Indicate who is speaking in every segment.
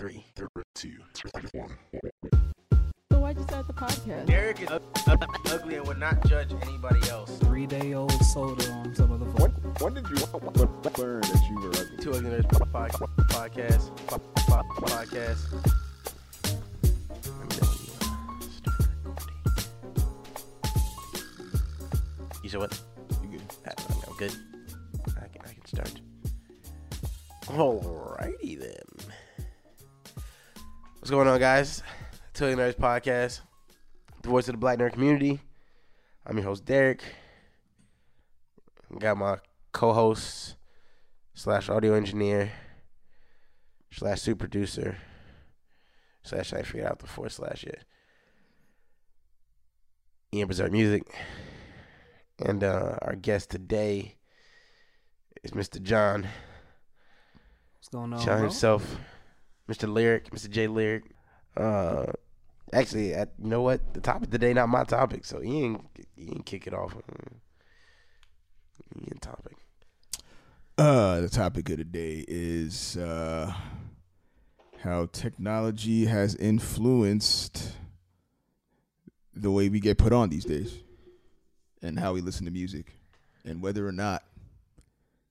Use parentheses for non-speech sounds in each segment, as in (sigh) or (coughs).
Speaker 1: Three, three, two, three, one.
Speaker 2: So why'd you start the podcast?
Speaker 3: Derek is u- u- ugly and would not judge anybody else.
Speaker 4: three day old soda on some of the
Speaker 5: When, when did you learn that you were ugly?
Speaker 3: Two Ugly Nerds po- po- podcast. po- po- Podcast.
Speaker 1: Let me know you start recording. You said what?
Speaker 5: You good?
Speaker 1: I'm, I'm good. I can, I can start. Alrighty then. What's going on, guys? Ugly Nerds podcast, the voice of the Black nerd community. I'm your host Derek. Got my co-host slash audio engineer slash super producer slash I figured out the four slash yet. Ian Berserk Music. And uh, our guest today is Mr. John.
Speaker 4: What's going on?
Speaker 1: John
Speaker 4: bro?
Speaker 1: himself. Mr. Lyric, Mr. J Lyric. Uh actually at, you know what? The topic today not my topic, so Ian Ian kick it off. Ian topic.
Speaker 5: Uh, the topic of the day is uh, how technology has influenced the way we get put on these days and how we listen to music and whether or not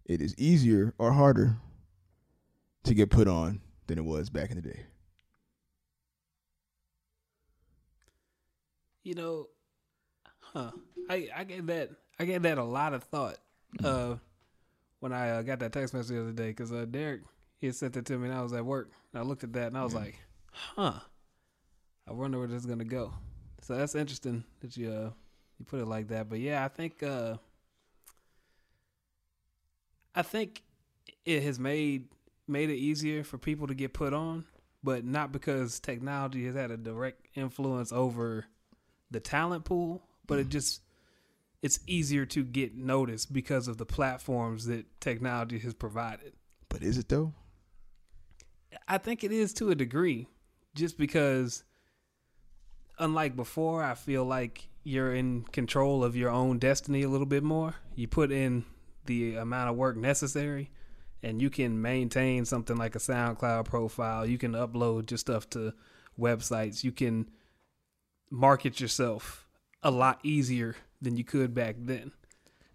Speaker 5: it is easier or harder to get put on than it was back in the day.
Speaker 4: You know, huh? I I gave that I gave that a lot of thought. Uh, when I uh, got that text message the other day, because uh, Derek he had sent it to me, and I was at work. And I looked at that, and I was like, huh. I wonder where this is gonna go. So that's interesting that you uh you put it like that. But yeah, I think uh I think it has made made it easier for people to get put on, but not because technology has had a direct influence over the talent pool, but it mm-hmm. just it's easier to get noticed because of the platforms that technology has provided.
Speaker 5: But is it though?
Speaker 4: I think it is to a degree, just because, unlike before, I feel like you're in control of your own destiny a little bit more. You put in the amount of work necessary, and you can maintain something like a SoundCloud profile. You can upload your stuff to websites. You can market yourself a lot easier than you could back then.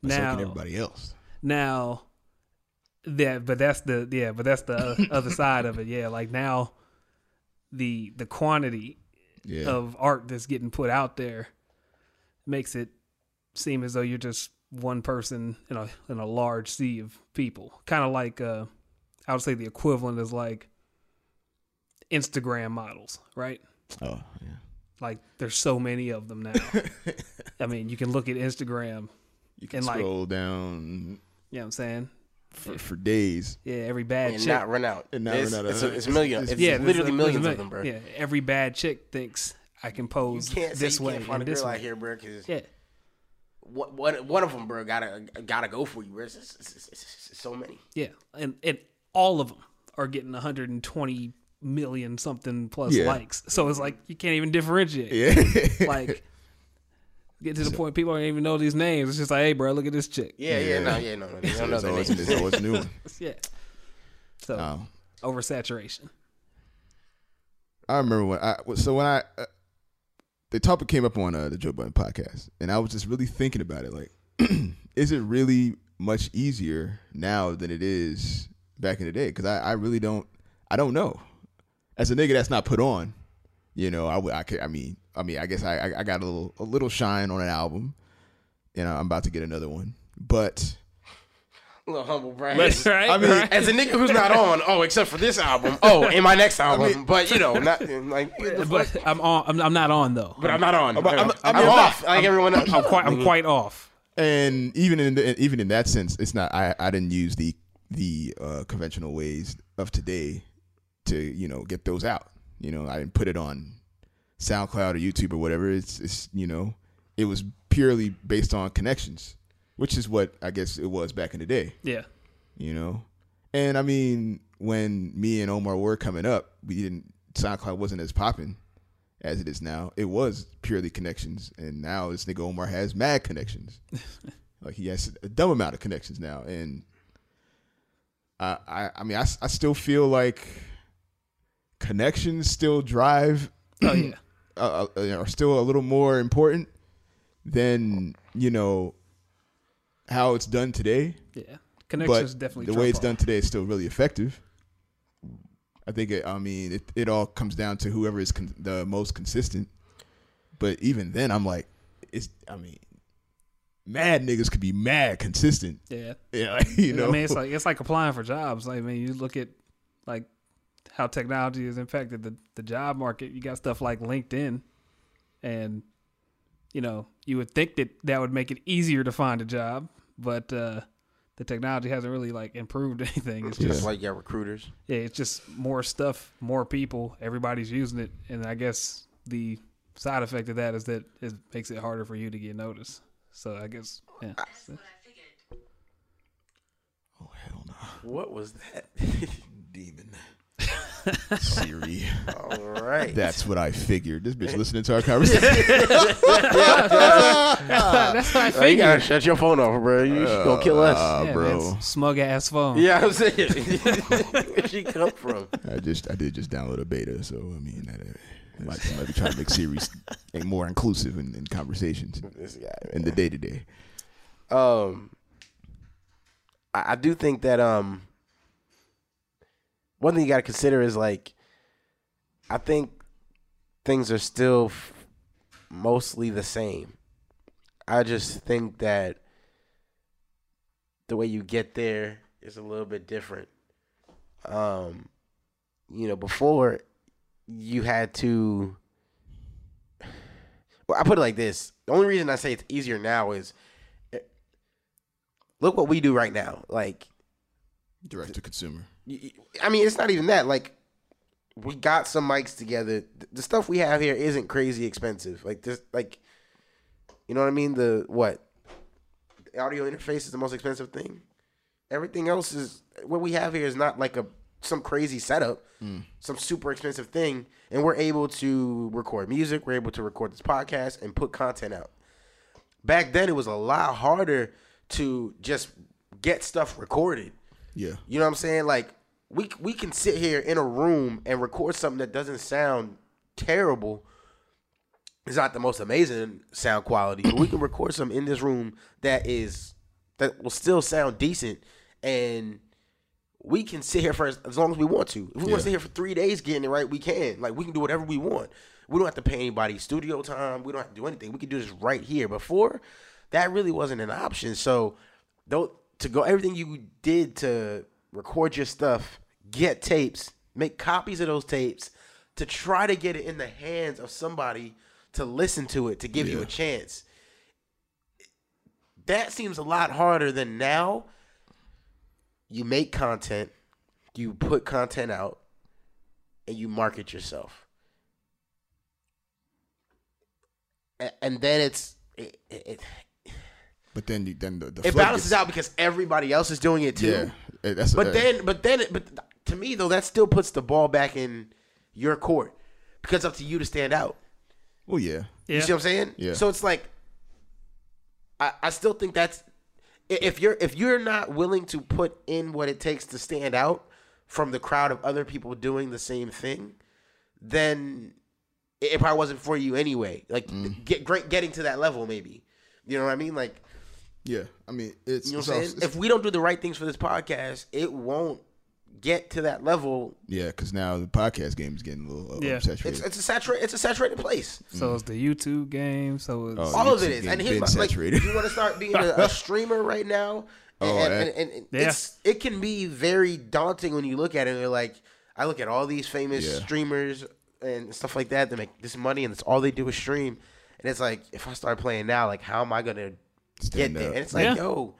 Speaker 5: But so
Speaker 4: now,
Speaker 5: can everybody else.
Speaker 4: now that but that's the yeah but that's the other (laughs) side of it yeah like now the the quantity
Speaker 5: Yeah.
Speaker 4: of art that's getting put out there makes it seem as though you're just one person in a in a large sea of people kind of like uh i would say the equivalent is like instagram models right
Speaker 5: oh, yeah.
Speaker 4: like there's so many of them now (laughs) i mean you can look at instagram
Speaker 5: You can
Speaker 4: And, like-
Speaker 5: scroll down
Speaker 4: you know what i'm saying
Speaker 5: for, for days.
Speaker 4: yeah every bad
Speaker 1: And
Speaker 4: chick
Speaker 1: not run out.
Speaker 5: And not
Speaker 1: it's,
Speaker 5: run out.
Speaker 1: It's, a, it's a (laughs) million. It's,
Speaker 4: yeah,
Speaker 1: literally
Speaker 4: there's a-
Speaker 1: millions
Speaker 4: there's a
Speaker 1: of them, bro.
Speaker 4: Yeah, every bad chick thinks I can
Speaker 1: You
Speaker 4: pose
Speaker 1: can't say
Speaker 4: this
Speaker 1: you
Speaker 4: way
Speaker 1: can't find a
Speaker 4: this
Speaker 1: girl
Speaker 4: way.
Speaker 1: out here, bro, because
Speaker 4: Yeah,
Speaker 1: one, one, one of them, bro, gotta gotta go for you, bro. It's, it's, it's, it's, it's so many.
Speaker 4: yeah, and and all of them are getting 120 million something plus
Speaker 5: Yeah.
Speaker 4: likes. So it's like you can't even differentiate.
Speaker 5: Yeah. (laughs)
Speaker 4: Like (laughs) get to the point people don't even know these names. It's just like, hey, bro, look at this chick.
Speaker 1: Yeah, yeah,
Speaker 5: Yeah.
Speaker 1: no, yeah, no, no. They don't know
Speaker 5: There's
Speaker 1: their
Speaker 5: always,
Speaker 1: names.
Speaker 5: there's always new one. (laughs)
Speaker 4: Yeah. So
Speaker 5: Um,
Speaker 4: oversaturation.
Speaker 5: I remember when I so when I uh, the topic came up on uh, the Joe Budden podcast, and I was just really thinking about it. Like, (clears throat) is it really much easier now than it is back in the day? Because I, I really don't I don't know. As a nigga that's not put on, you know, I I could I mean I mean I guess I- I got a little a little shine on an album, and I'm about to get another one, but.
Speaker 1: A (laughs) little humble brag. (laughs)
Speaker 4: right?
Speaker 5: I mean,
Speaker 4: right?
Speaker 1: As a nigga who's not on, oh, except for this album, (laughs) oh, in my next album, but you know, not like,
Speaker 4: but I'm on. I'm, I'm not on though.
Speaker 1: but I'm not on. I'm,
Speaker 5: I'm-
Speaker 1: I'm,
Speaker 5: I'm-
Speaker 1: off, like everyone else.
Speaker 4: I'm quite. I'm quite off.
Speaker 5: and even in the, even in that sense, it's not. I, I didn't use the the uh, conventional ways of today to you know get those out. You know, I didn't put it on SoundCloud or YouTube or whatever. It's it's you know, it was purely based on connections, which is what I guess it was back in the day.
Speaker 4: Yeah.
Speaker 5: You know, and I mean when me and Omar were coming up, we didn't SoundCloud wasn't as popping as it is now. It was purely connections, and now this nigga Omar has mad connections. (laughs) like he has a dumb amount of connections now, and I, I, I mean, I, I still feel like connections still drive
Speaker 4: Oh yeah. (clears throat)
Speaker 5: uh, uh, are still a little more important than you know how it's done today.
Speaker 4: Yeah. Connections definitely
Speaker 5: the way it's
Speaker 4: all.
Speaker 5: done today is still really effective. I think it, I mean it, it all comes down to whoever is con- the most consistent. But even then, I'm like, it's I mean, mad niggas could be mad consistent.
Speaker 4: Yeah. (laughs)
Speaker 5: Yeah, you know.
Speaker 4: I mean, it's like it's like applying for jobs. Like, I mean, you look at like how technology has impacted the the job market. You got stuff like LinkedIn, and you know, you would think that that would make it easier to find a job, but uh, the technology hasn't really like improved (laughs) anything. It's just
Speaker 1: Just like your recruiters.
Speaker 4: yeah, it's just more stuff, more people, everybody's using it, and I guess the side effect of that is that it makes it harder for you to get noticed. So I guess yeah.
Speaker 5: oh hell no,
Speaker 1: What was that? (laughs)
Speaker 5: demon. Siri.
Speaker 1: All right.
Speaker 5: That's what I figured. This bitch listening to our conversation. (laughs)
Speaker 4: That's what I
Speaker 1: Oh, you gotta
Speaker 4: figured.
Speaker 1: shut your phone off, bro. You should gonna kill us.
Speaker 5: Uh,
Speaker 4: Yeah,
Speaker 5: bro.
Speaker 4: man, smug ass phone.
Speaker 1: yeah, I'm saying. (laughs) Where'd she come from?
Speaker 5: I just I did just download a beta, so I mean that uh, I might, I might be trying to make series (laughs) more inclusive in, in conversations
Speaker 1: This guy.
Speaker 5: in the day to day.
Speaker 1: Um, I, I do think that um, one thing you got to consider is like, I think things are still f- mostly the same. I just think that the way you get there is a little bit different. Um, you know, before you had to. Well, I put it like this: the only reason I say it's easier now is look what we do right now. Like,
Speaker 5: Direct to consumer.
Speaker 1: I mean, it's not even that. Like, we got some mics together. The stuff we have here isn't crazy expensive. Like this, like, you know what I mean? The what? The audio interface is the most expensive thing. Everything else is what we have here is not like a some crazy setup, mm. some super expensive thing, and we're able to record music. We're able to record this podcast and put content out. Back then, it was a lot harder to just get stuff recorded.
Speaker 5: Yeah.
Speaker 1: You know what I'm saying? Like we we can sit here in a room and record something that doesn't sound terrible. It's not the most amazing sound quality, but we can (coughs) record something in this room that is that will still sound decent and we can sit here for as, as long as we want to. If we want to sit here for three days getting it right, we can. Like we can do whatever we want. We don't have to pay anybody studio time. We don't have to do anything. We can do this right here. Before, that really wasn't an option. So, don't to go everything you did to record your stuff, get tapes, make copies of those tapes, to try to get it in the hands of somebody to listen to it, to give you a chance. That seems a lot harder than now. You make content, you put content out, and you market yourself. And then it's it, it,
Speaker 5: But then you, then the, the
Speaker 1: it balances
Speaker 5: gets-
Speaker 1: out because everybody else is doing it too.
Speaker 5: Yeah. That's
Speaker 1: But
Speaker 5: uh,
Speaker 1: then, but then, but to me though, that still puts the ball back in your court because it's up to you to stand out.
Speaker 5: Well, yeah.
Speaker 1: You see what I'm saying?
Speaker 5: Yeah.
Speaker 1: So it's like, I, I still think that's if you're if you're not willing to put in what it takes to stand out from the crowd of other people doing the same thing, then it, it probably wasn't for you anyway. Like
Speaker 5: Mm.
Speaker 1: get great getting to that level maybe. You know what I mean? Like
Speaker 5: Yeah. I mean, it's,
Speaker 1: you know what I'm saying? If we don't do the right things for this podcast, it won't get to that level.
Speaker 5: yeah, because now the podcast game is getting a little uh,
Speaker 4: Yeah.
Speaker 5: oversaturated.
Speaker 1: It's it's a saturated it's a saturated place.
Speaker 4: So it's the YouTube game. So it's
Speaker 5: Oh,
Speaker 1: All of it is. And
Speaker 5: game
Speaker 1: here's
Speaker 5: been
Speaker 1: my, like, you want to start being (laughs) a, a streamer right now, and,
Speaker 5: Oh,
Speaker 1: and, and, and- and
Speaker 4: Yeah.
Speaker 1: it's it can be very daunting when you look at it. and You're like, I look at all these famous
Speaker 5: Yeah.
Speaker 1: streamers and stuff like that. They make this money, and it's all they do is stream. And it's like, if I start playing now, like, how am I gonna
Speaker 5: Stand
Speaker 1: get there?
Speaker 5: out.
Speaker 1: And it's like,
Speaker 4: Yeah.
Speaker 1: yo,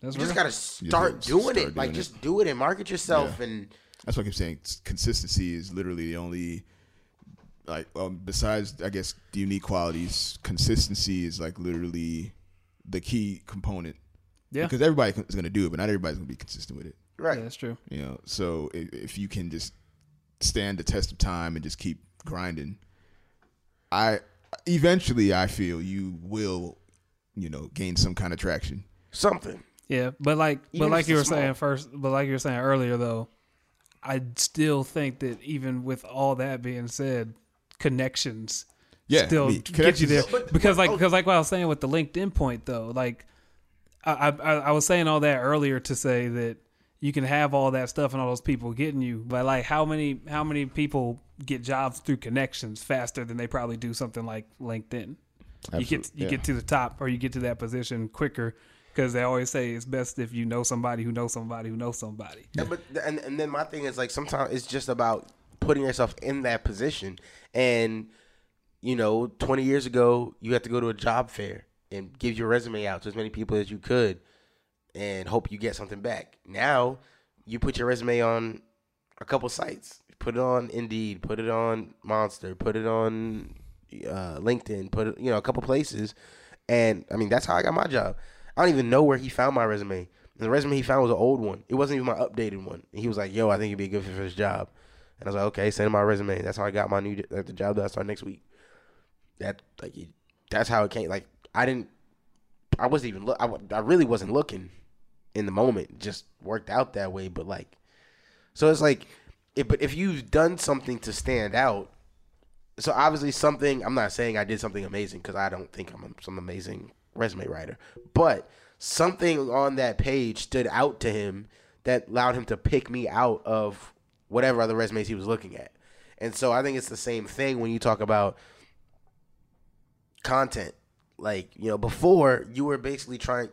Speaker 4: that's
Speaker 1: you just
Speaker 4: real.
Speaker 1: gotta
Speaker 5: gotta
Speaker 1: start
Speaker 5: s-
Speaker 1: doing
Speaker 5: start
Speaker 1: it. Like,
Speaker 5: doing
Speaker 1: just do it and market yourself.
Speaker 5: Yeah.
Speaker 1: And
Speaker 5: That's what I keep saying. s- Consistency is literally the only, like, um, besides I guess the unique qualities, consistency is like literally the key component.
Speaker 4: Yeah.
Speaker 5: Because everybody is going to do it, but not everybody's going to be consistent with it.
Speaker 1: right,
Speaker 4: Yeah, that's true.
Speaker 5: You know, so if, if you can just stand the test of time and just keep grinding, I eventually I feel you will, you know, gain some kind of traction.
Speaker 1: something.
Speaker 4: Yeah, but like,
Speaker 1: Even
Speaker 4: but like you were
Speaker 1: small.
Speaker 4: saying first, but like you were saying earlier though, I still think that even with all that being said, connections
Speaker 5: Yeah,
Speaker 4: still
Speaker 5: I
Speaker 4: get you there. because like
Speaker 1: oh.
Speaker 4: because like what I was saying with the LinkedIn point though, like I, I I was saying all that earlier to say that you can have all that stuff and all those people getting you, but like how many how many people get jobs through connections faster than they probably do something like LinkedIn? You get you
Speaker 5: yeah.
Speaker 4: get to the top or you get to that position quicker because they always say it's best if you know somebody who knows somebody who knows somebody.
Speaker 1: Yeah, but and and then my thing is like sometimes it's just about putting yourself in that position. And you know, twenty years ago, you had to go to a job fair and give your resume out to as many people as you could, and hope you get something back. Now, you put your resume on a couple sites. Put it on Indeed. Put it on Monster. Put it on uh, LinkedIn. Put you know, a couple places. And I mean, that's how I got my job. I don't even know where he found my resume. The resume he found was an old one. It wasn't even my updated one. And he was like, "Yo, I think you'd be a good fit for this job." And I was like, "Okay, send him my resume." That's how I got my new like, the job that I start next week. That like it- that's how it came. Like I didn't, I wasn't even look. I, I really wasn't looking in the moment. It just worked out that way. But like, so it's like, if, but if you've done something to stand out, so obviously something. I'm not saying I did something amazing because I don't think I'm some amazing resume writer, but something on that page stood out to him that allowed him to pick me out of whatever other resumes he was looking at. And so I think it's the same thing when you talk about content. Like, you know, before you were basically trying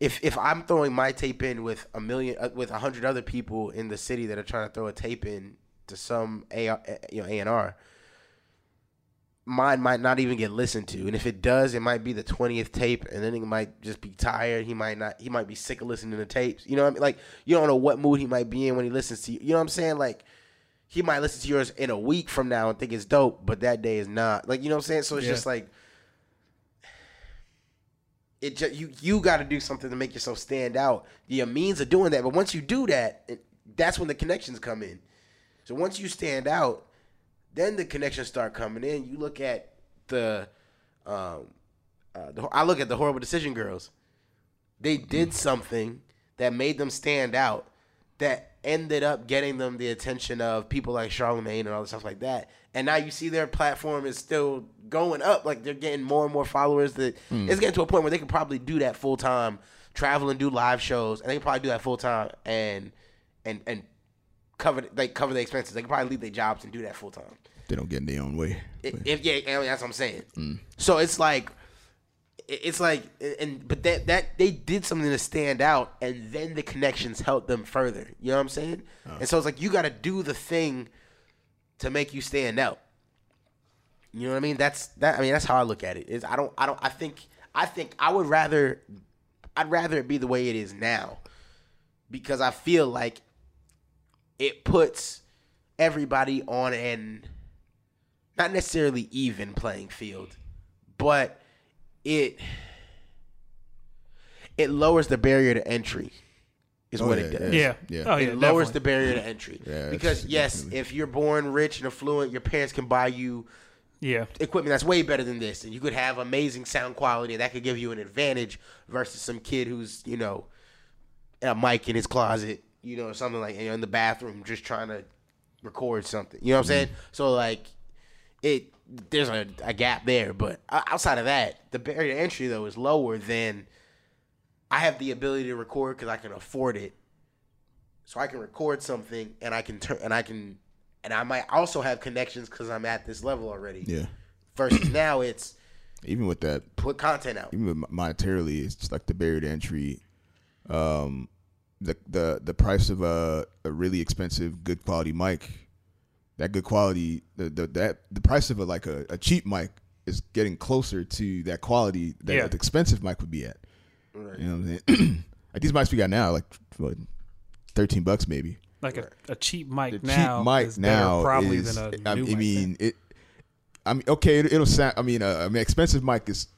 Speaker 1: if if I'm throwing my tape in with a million uh, with a hundred other people in the city that are trying to throw a tape in to some A you know A and R, mine might not even get listened to, and if it does, it might be the twentieth tape, and then he might just be tired. He might not. He might be sick of listening to tapes. You know what I mean? Like you don't know what mood he might be in when he listens to you. You know what I'm saying? Like he might listen to yours in a week from now and think it's dope, but that day is not. Like you know what I'm saying? So it's
Speaker 4: Yeah.
Speaker 1: just like it just you you got to do something to make yourself stand out. Your means of doing that, but once you do that, it, that's when the connections come in. So once you stand out, then the connections start coming in. You look at the, um, uh, the I look at the horrible decision girls. They did something that made them stand out, that ended up getting them the attention of people like Charlemagne and all the stuff like that. And now you see their platform is still going up. Like they're getting more and more followers. That it's getting to a point where they can probably do that full time, travel and do live shows, and they can probably do that full time and and and cover like cover the expenses. They can probably leave their jobs and do that full time.
Speaker 5: They don't get in their own way.
Speaker 1: If, if yeah, that's what I'm saying. Mm. So it's like, it's like, and but that that they did something to stand out, and then the connections helped them further. You know what I'm saying? Uh. And so it's like you got to do the thing to make you stand out. You know what I mean? That's that. I mean, that's how I look at it. Is I don't, I don't, I think, I think I would rather, I'd rather it be the way it is now, because I feel like it puts everybody on an not necessarily even playing field, but it it lowers the barrier to entry. Is
Speaker 5: Oh,
Speaker 1: what
Speaker 5: yeah,
Speaker 1: it does.
Speaker 4: Yeah.
Speaker 5: Yeah.
Speaker 4: Oh yeah.
Speaker 1: it lowers
Speaker 4: definitely.
Speaker 1: the barrier to entry. (laughs)
Speaker 5: Yeah,
Speaker 1: because yes,
Speaker 5: definitely-
Speaker 1: if you're born rich and affluent, your parents can buy you
Speaker 4: Yeah.
Speaker 1: equipment that's way better than this, and you could have amazing sound quality, and that could give you an advantage versus some kid who's you know a mic in his closet, you know, something like you know, in the bathroom just trying to record something. You know what I'm saying? So like it there's a, a gap there, but outside of that, the barrier to entry though is lower than I have the ability to record because I can afford it. So I can record something and I can turn and I can and I might also have connections because I'm at this level already.
Speaker 5: Yeah.
Speaker 1: Versus now it's (clears throat)
Speaker 5: Even with that,
Speaker 1: put content out.
Speaker 5: even monetarily, it's just like the barrier to entry. Um, the the the price of a a really expensive, good quality mic, that good quality, the the that the price of a like a, a cheap mic is getting closer to that quality that
Speaker 4: Yeah.
Speaker 5: an expensive mic would be at.
Speaker 1: Right.
Speaker 5: You know what I'm saying? (clears throat) like these mics we got now, like what, thirteen bucks maybe.
Speaker 4: Like a, a cheap mic
Speaker 5: The
Speaker 4: now.
Speaker 5: cheap mic
Speaker 4: is
Speaker 5: now
Speaker 4: probably
Speaker 5: is.
Speaker 4: than a
Speaker 5: I,
Speaker 4: new
Speaker 5: I
Speaker 4: mic
Speaker 5: mean it. I mean, okay, it, it'll sound. I mean, uh, I mean, expensive mic is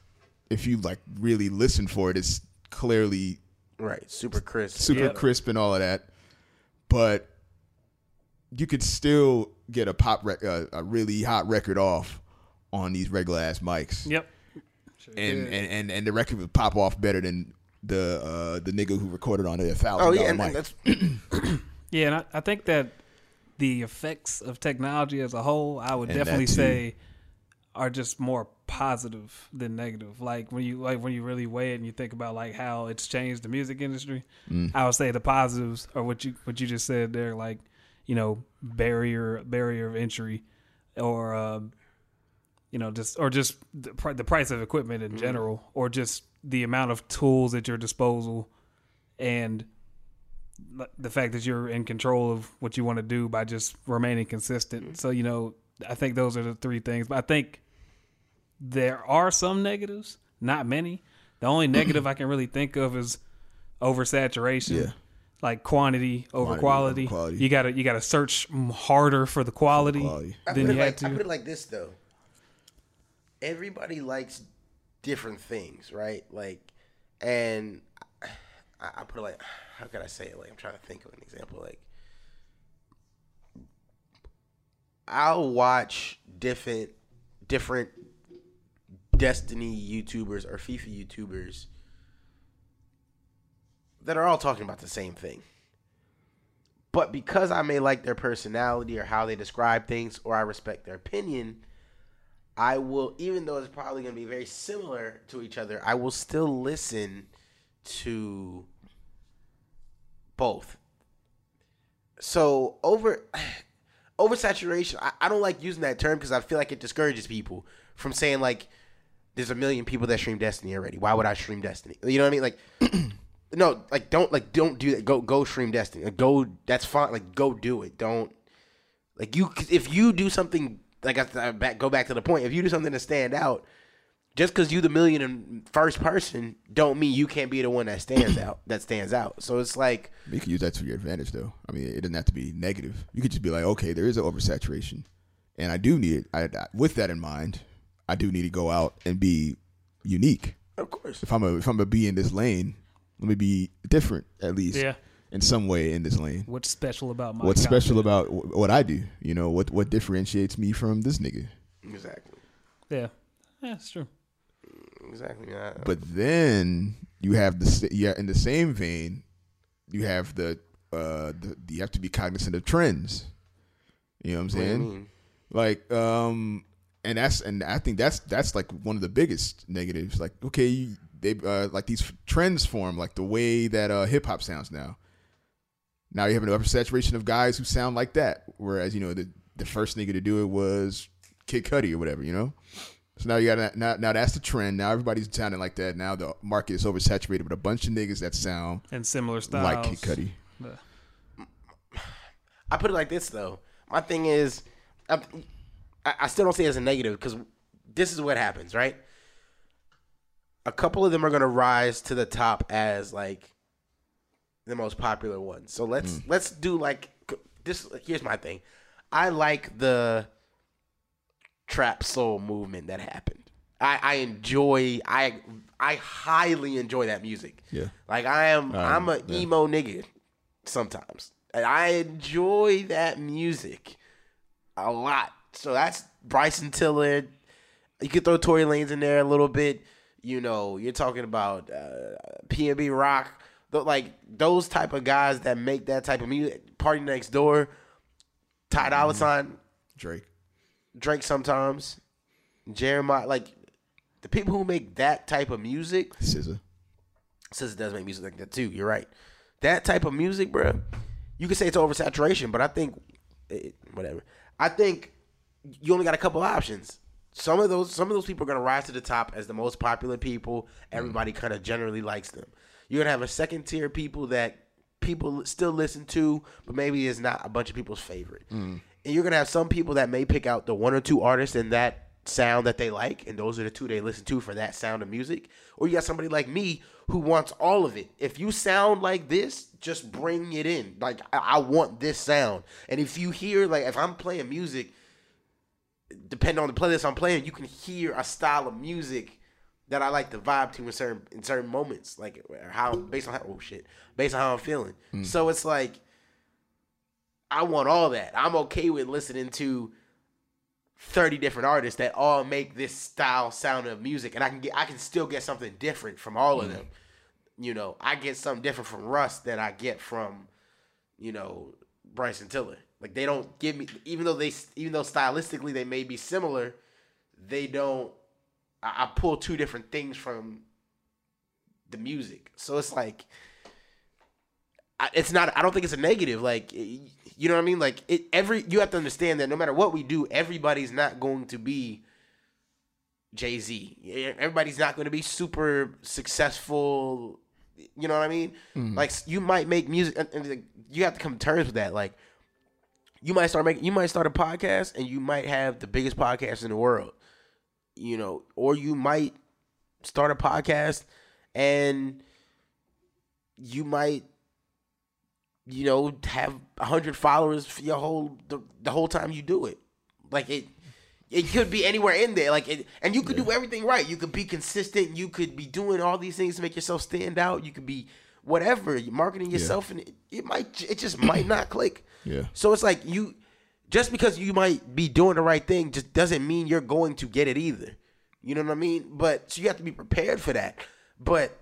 Speaker 5: if you like really listen for it, it's clearly
Speaker 1: Right. Super crisp.
Speaker 5: super
Speaker 4: Yeah.
Speaker 5: crisp and all of that. But you could still get a pop rec- uh, a really hot record off on these regular ass mics,
Speaker 4: Yep.
Speaker 5: and, and and and the record would pop off better than the uh, the nigga who recorded on a thousand
Speaker 1: Oh
Speaker 5: dollar
Speaker 1: yeah, and,
Speaker 5: mic.
Speaker 1: and that's (clears throat)
Speaker 4: Yeah, and I, I think that the effects of technology as a whole, I would
Speaker 5: And
Speaker 4: definitely say, are just more positive than negative. Like when you like when you really weigh it and you think about like how it's changed the music industry,
Speaker 5: Mm.
Speaker 4: I would say the positives are what you what you just said there, like you know barrier barrier of entry, or uh, you know just or just the, pri- the price of equipment in general, or just the amount of tools at your disposal, and the fact that you're in control of what you want to do by just remaining consistent. So, you know, I think those are the three things. But I think there are some negatives, not many. The only (clears throat) negative I can really think of is oversaturation.
Speaker 5: Yeah.
Speaker 4: Like quantity over
Speaker 5: Quantity
Speaker 4: quality.
Speaker 5: over quality.
Speaker 4: You gotta you gotta search harder for the quality,
Speaker 5: quality.
Speaker 1: I
Speaker 4: than
Speaker 1: put,
Speaker 4: you
Speaker 1: it
Speaker 4: had
Speaker 1: like, I put it like this though. Everybody likes different things, right? Like, and I, I put it like, how can I say it? Like, I'm trying to think of an example. Like, I'll watch different, different Destiny YouTubers or FIFA YouTubers that are all talking about the same thing. But because I may like their personality or how they describe things, or I respect their opinion, I will, even though it's probably going to be very similar to each other, I will still listen to both. So over (sighs) oversaturation, I, I don't like using that term because I feel like it discourages people from saying like, "There's a million people that stream Destiny already. Why would I stream Destiny?" You know what I mean? Like, (clears throat) no, like don't like don't do that. Go go stream Destiny. Like, go. That's fine. Like go do it. Don't like you. If you do something like I, I back go back to the point. If you do something to stand out, just because you the million and first person, don't mean you can't be the one that stands out. (clears throat) That stands out. So it's like
Speaker 5: You can use that to your advantage, though. I mean, it doesn't have to be negative. You could just be like, okay, there is an oversaturation, and I do need it. I, I- with that in mind, I do need to go out and be unique.
Speaker 1: of course.
Speaker 5: If I'm a if I'm a be in this lane, let me be different at least.
Speaker 4: Yeah.
Speaker 5: In some way in this lane.
Speaker 4: What's special about my
Speaker 5: What's
Speaker 4: content?
Speaker 5: special about wh- what I do? You know what what differentiates me from this nigga?
Speaker 1: Exactly.
Speaker 4: Yeah. Yeah, it's true.
Speaker 1: Exactly. Yeah.
Speaker 5: But then you have the sa- yeah in the same vein, you have the uh the, you have to be cognizant of trends. You know what I'm
Speaker 1: What do you
Speaker 5: saying?
Speaker 1: mean?
Speaker 5: Like um and that's and I think that's that's like one of the biggest negatives. Like okay, you, they uh, like these trends form like the way that uh hip hop sounds now. Now you have an oversaturation of guys who sound like that, whereas you know the the first nigga to do it was Kid Cudi or whatever, you know. So now you got now now that's the trend. Now everybody's sounding like that. Now the market is oversaturated with a bunch of niggas that sound
Speaker 4: And similar styles.
Speaker 5: like Kid Cudi.
Speaker 1: I put it like this though. My thing is, I, I I still don't see it as a negative because this is what happens, right? A couple of them are gonna rise to the top as like the most popular ones. So let's hmm. let's do like this. Here's my thing. I like the trap soul movement that happened. I, I enjoy I I highly enjoy that music.
Speaker 5: Yeah.
Speaker 1: Like I am I'm a
Speaker 5: yeah.
Speaker 1: emo nigga sometimes. And I enjoy that music a lot. So that's Bryson Tiller. You could throw Tory Lanez in there a little bit. You know, you're talking about uh, PNB Rock, Th- like those type of guys that make that type of music. PartyNextDoor, Ty Dolla Sign,
Speaker 5: Drake.
Speaker 1: Drake sometimes, Jeremiah, like the people who make that type of music.
Speaker 5: SZA.
Speaker 1: Since it does make music like that too. You're right. That type of music, bro. You could say it's oversaturation, but I think it, whatever. I think you only got a couple options. Some of those, some of those people are gonna rise to the top as the most popular people. Everybody kind of generally likes them. You're gonna have a second tier people that people still listen to, but maybe is not a bunch of people's favorite. Hmm. And you're gonna have some people that may pick out the one or two artists in that sound that they like, and those are the two they listen to for that sound of music. Or you got somebody like me who wants all of it. If you sound like this, just bring it in. Like I, I want this sound. And if you hear like if I'm playing music, depending on the playlist I'm playing, you can hear a style of music that I like to vibe to in certain in certain moments, like how based on how oh shit, based on how I'm feeling. Hmm. So it's like I want all that. I'm okay with listening to 30 different artists that all make this style sound of music and I can get I can still get something different from all of hmm. them. You know, I get something different from Russ than I get from you know, Bryson Tiller. Like they don't give me, even though they, even though stylistically they may be similar, they don't. I, I pull two different things from the music, so it's like, it's not. I don't think it's a negative. Like, you know what I mean? Like it. Every you have to understand that no matter what we do, everybody's not going to be Jay Z. Everybody's not going to be super successful. You know what I mean? Mm-hmm. Like you might make music, and, and you have to come to terms with that. Like you might start making, you might start a podcast, and you might have the biggest podcast in the world. You know, or you might start a podcast, and you might, you know, have a hundred followers for your whole the, the whole time you do it. Like it, it could be anywhere in there. Like it, and you could do everything right. You could be consistent. You could be doing all these things to make yourself stand out. You could be whatever you're marketing yourself, and it, it might it just might not (clears throat) click.
Speaker 5: Yeah.
Speaker 1: So it's like you, just because you might be doing the right thing, just doesn't mean you're going to get it either. You know what I mean? But so you have to be prepared for that. But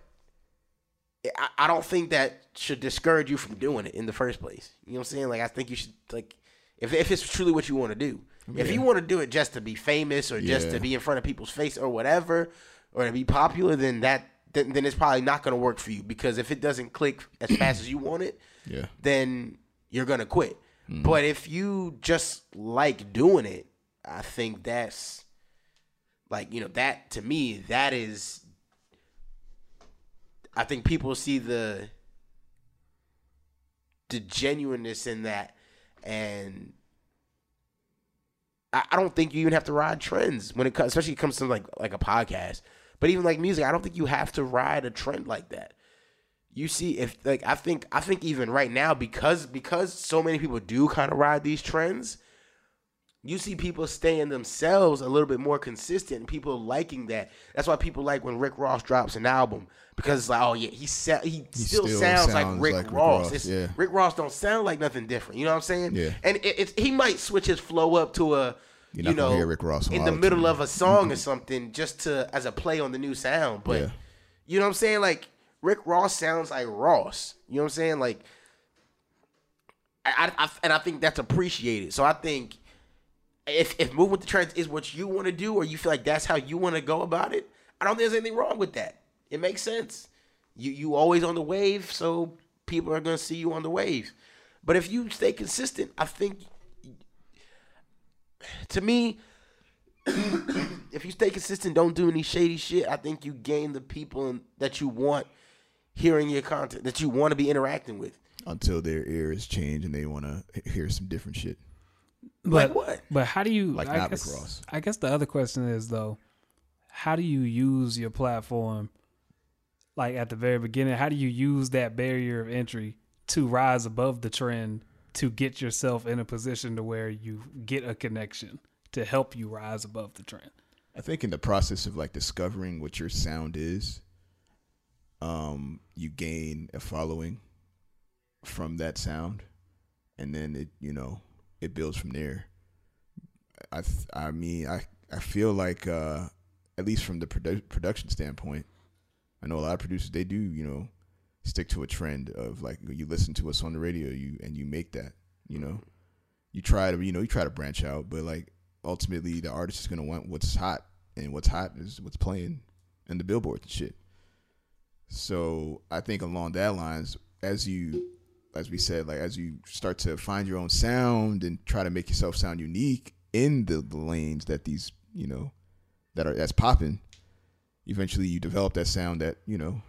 Speaker 1: I, I don't think that should discourage you from doing it in the first place. You know what I'm saying? Like I think you should like if if it's truly what you want to do. If you want to do it just to be famous or just
Speaker 5: Yeah.
Speaker 1: to be in front of people's face or whatever, or to be popular, then that then, then it's probably not going to work for you because if it doesn't click as fast as you want it, (clears throat)
Speaker 5: Yeah.
Speaker 1: then you're gonna quit. Mm-hmm. But if you just like doing it, I think that's like you know that to me that is. I think people see the the genuineness in that, and I, I don't think you even have to ride trends when it comes, especially when it comes to like like a podcast. But even like music, I don't think you have to ride a trend like that you see if like I think I think even right now because because so many people do kind of ride these trends, you see people staying themselves a little bit more consistent and people liking that. That's why people like when Rick Ross drops an album because it's like oh yeah he sa- he, still,
Speaker 5: still
Speaker 1: sounds, like Rick
Speaker 5: like Rick
Speaker 1: Ross.
Speaker 5: Ross,
Speaker 1: It's-
Speaker 5: yeah.
Speaker 1: Rick Ross don't sound like nothing different. You know what I'm saying?
Speaker 5: Yeah.
Speaker 1: And it, it's he might switch his flow up to a
Speaker 5: You're
Speaker 1: you
Speaker 5: gonna
Speaker 1: know
Speaker 5: hear Rick Ross
Speaker 1: in the middle of a song or something just to as a play on the new sound, but.
Speaker 5: Yeah.
Speaker 1: You know what I'm saying? Like Rick Ross sounds like Ross. You know what I'm saying? Like, I, I, and I think that's appreciated. So I think if if moving with the trends is what you want to do, or you feel like that's how you want to go about it, I don't think there's anything wrong with that. It makes sense. You you always on the wave, so people are gonna see you on the wave. But if you stay consistent, I think to me, if you stay consistent, don't do any shady shit, I think you gain the people that you want hearing your content, that you want to be interacting with.
Speaker 5: Until their ears change and they want to hear some different shit.
Speaker 1: Like
Speaker 4: But
Speaker 1: what?
Speaker 4: But how do you?
Speaker 5: Like
Speaker 4: I
Speaker 5: not
Speaker 4: guess,
Speaker 5: Ross.
Speaker 4: I guess the other question is though, how do you use your platform? Like at the very beginning, how do you use that barrier of entry to rise above the trend to get yourself in a position to where you get a connection to help you rise above the trend?
Speaker 5: I think in the process of like discovering what your sound is, um, you gain a following from that sound, and then it you know it builds from there. I th- I mean I I feel like uh, at least from the produ- production standpoint, I know a lot of producers they do you know stick to a trend of like you listen to us on the radio you and you make that you know? You try to you know you try to branch out but like ultimately the artist is gonna want what's hot and what's hot is what's playing in the billboards and shit. So i think along that lines as you as we said like as you start to find your own sound and try to make yourself sound unique in the, the lanes that these you know that are that's popping eventually you develop that sound that you know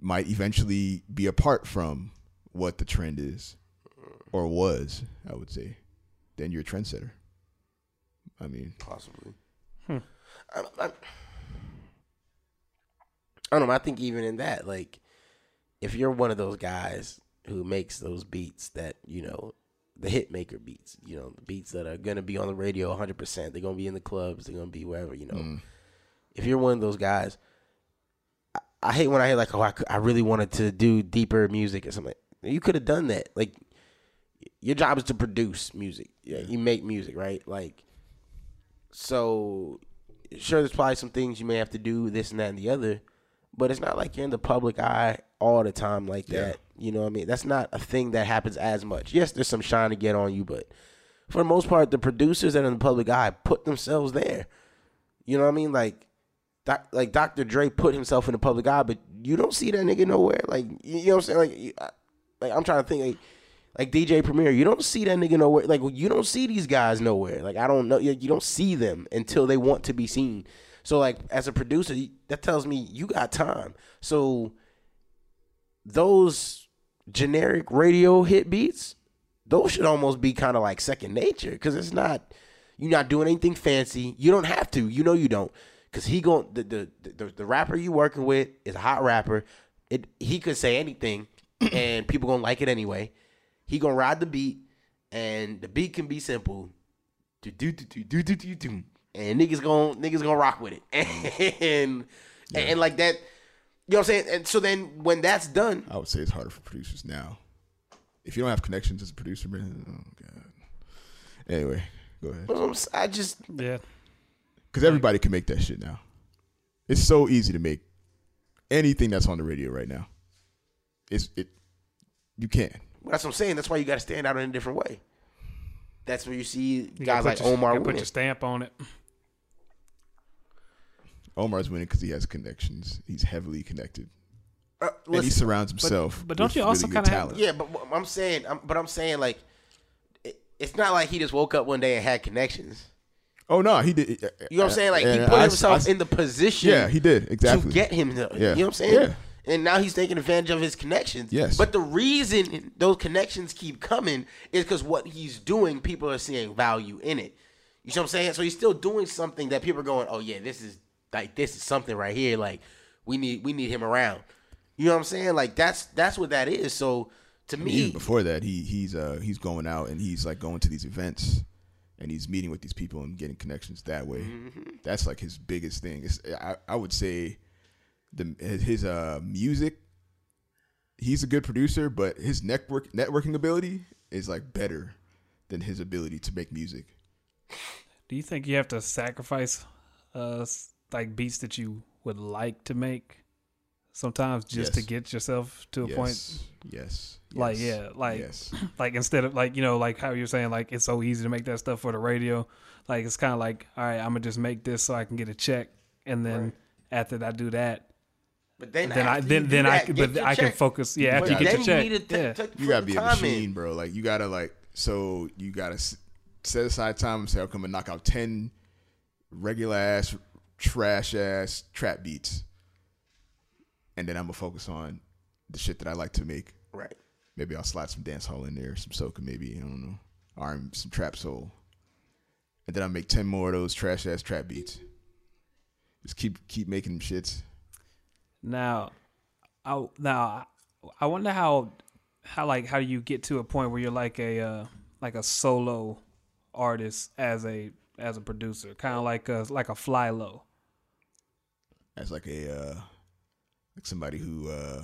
Speaker 5: might eventually be apart from what the trend is or was i would say then you're a trendsetter i mean
Speaker 1: Possibly. Hmm. I, I, I don't know. I think even in that, like, if you're one of those guys who makes those beats that you know, the hit maker beats, you know, the beats that are gonna be on the radio 100. percent They're gonna be in the clubs. They're gonna be wherever. You know, mm. if you're one of those guys, I, hate when I hear like, oh, I, I really wanted to do deeper music or something. You could have done that. Like, your job is to produce music. Yeah, you make music, right? Like, so sure, there's probably some things you may have to do, this and that and the other, but it's not like you're in the public eye all the time like
Speaker 5: Yeah.
Speaker 1: that. you know what I mean? That's not a thing that happens as much. Yes, there's some shine to get on you, but for the most part, the producers that are in the public eye put themselves there. You know what I mean? Like, doc, like Dr. Dre put himself in the public eye, but you don't see that nigga nowhere. Like, you, know what I'm saying? Like, like I'm trying to think. Like, like DJ Premier, you don't see that nigga nowhere. Like, you don't see these guys nowhere. Like, I don't know. You don't see them until they want to be seen. So, like, as a producer, that tells me you got time. So, those generic radio hit beats, those should almost be kind of like second nature because it's not you're not doing anything fancy. You don't have to. You know you don't because he going the, the the the rapper you working with is a hot rapper. It he could say anything (clears throat) and people gonna like it anyway. He gonna ride the beat and the beat can be simple. Do do do do do do do do. And niggas gonna niggas gonna rock with it. (laughs) And and, and like that, you know what I'm saying? And so then when that's done,
Speaker 5: I would say it's harder for producers now. If you don't have connections as a producer, man. Oh god. Anyway, go ahead.
Speaker 1: I just
Speaker 4: Yeah.
Speaker 5: Because everybody can make that shit now. It's so easy to make anything that's on the radio right now. It's it. You can.
Speaker 1: that's what I'm saying. That's why you got to stand out in a different way. That's where you see guys
Speaker 4: gotta
Speaker 1: like
Speaker 4: your,
Speaker 1: Omar
Speaker 4: gotta put your stamp on it.
Speaker 5: Omar's winning because he has connections. He's heavily connected,
Speaker 1: Uh,
Speaker 5: and he surrounds himself.
Speaker 4: but don't
Speaker 5: with
Speaker 4: you also
Speaker 5: really
Speaker 4: kinda have-
Speaker 5: talent.
Speaker 1: yeah, but I'm saying, I'm, but I'm saying like, it, it's not like he just woke up one day and had connections.
Speaker 5: Oh no, he did.
Speaker 1: You know what I'm saying? Like he put
Speaker 5: I-
Speaker 1: himself
Speaker 5: I-
Speaker 1: in the position.
Speaker 5: Yeah, he did exactly.
Speaker 1: to get him. To,
Speaker 5: Yeah.
Speaker 1: You know what I'm saying?
Speaker 5: Yeah.
Speaker 1: And now he's taking advantage of his connections.
Speaker 5: Yes.
Speaker 1: But the reason those connections keep coming is because what he's doing, people are seeing value in it. You know what I'm saying? So he's still doing something that people are going, oh yeah, this is like this is something right here. Like we need we need him around. You know what I'm saying? Like that's that's what that is. So to me,
Speaker 5: Even before that, he he's uh he's going out and he's like going to these events and he's meeting with these people and getting connections that way.
Speaker 1: Mm-hmm.
Speaker 5: That's like his biggest thing. It's, I I would say the his, his uh music. He's a good producer, but his network networking ability is like better than his ability to make music.
Speaker 4: Do you think you have to sacrifice uh like beats that you would like to make sometimes just to get yourself to a
Speaker 5: yes,
Speaker 4: point.
Speaker 5: Yes,
Speaker 4: Like,
Speaker 5: yes,
Speaker 4: yeah, like-
Speaker 5: yes. (clears throat)
Speaker 4: like instead of like you know like how you're saying like it's so easy to make that stuff for the radio. Like it's kind of like all right i'm gonna just make this so i can get a check and then after I do that.
Speaker 1: But then
Speaker 4: then i then
Speaker 1: you
Speaker 4: then
Speaker 1: do
Speaker 4: i can but
Speaker 1: your
Speaker 4: i can focus yeah
Speaker 1: But
Speaker 4: after you get your check
Speaker 1: you need to
Speaker 4: yeah.
Speaker 1: t- t-
Speaker 5: You gotta be a
Speaker 1: time in.
Speaker 5: machine, bro. Like you gotta like so you gotta set aside time and say I'm gonna knock out ten regular ass trash ass trap beats, and then I'm gonna focus on the shit that I like to make.
Speaker 1: Right.
Speaker 5: Maybe I'll slide some dance hall in there, some soca, maybe I don't know, or some trap soul, and then I'll make ten more of those trash ass trap beats. Just keep keep making them shits.
Speaker 4: Now, I now I wonder how how like how do you get to a point where you're like a uh, like a solo artist as a as a producer, kind of like a like a Fly Lo.
Speaker 5: as like a uh like somebody who uh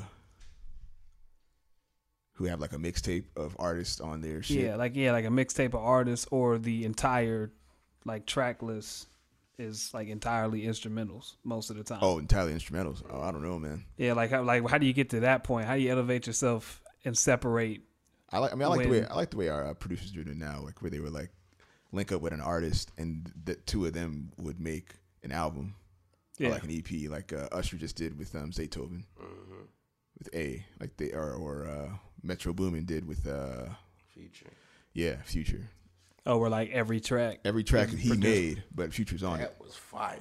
Speaker 5: who have like a mixtape of artists on their shit.
Speaker 4: Yeah, like yeah, like a mixtape of artists or the entire like track list is like entirely instrumentals most of the time.
Speaker 5: Oh, entirely instrumentals. Oh, I don't know, man.
Speaker 4: Yeah, like how like how do you get to that point? How do you elevate yourself and separate?
Speaker 5: I like. I mean, I like the way I like the way our uh, producers do it now, like where they would like link up with an artist and the two of them would make an album
Speaker 4: Yeah,
Speaker 5: or like an EP, like uh, Usher just did with um Zaytoven with A, like they or or uh, Metro Boomin did with uh
Speaker 1: Feature.
Speaker 5: yeah Future.
Speaker 4: oh, we're like every track.
Speaker 5: Every track
Speaker 4: is
Speaker 5: he
Speaker 4: produced.
Speaker 5: made, but Future's on it.
Speaker 1: That was fire.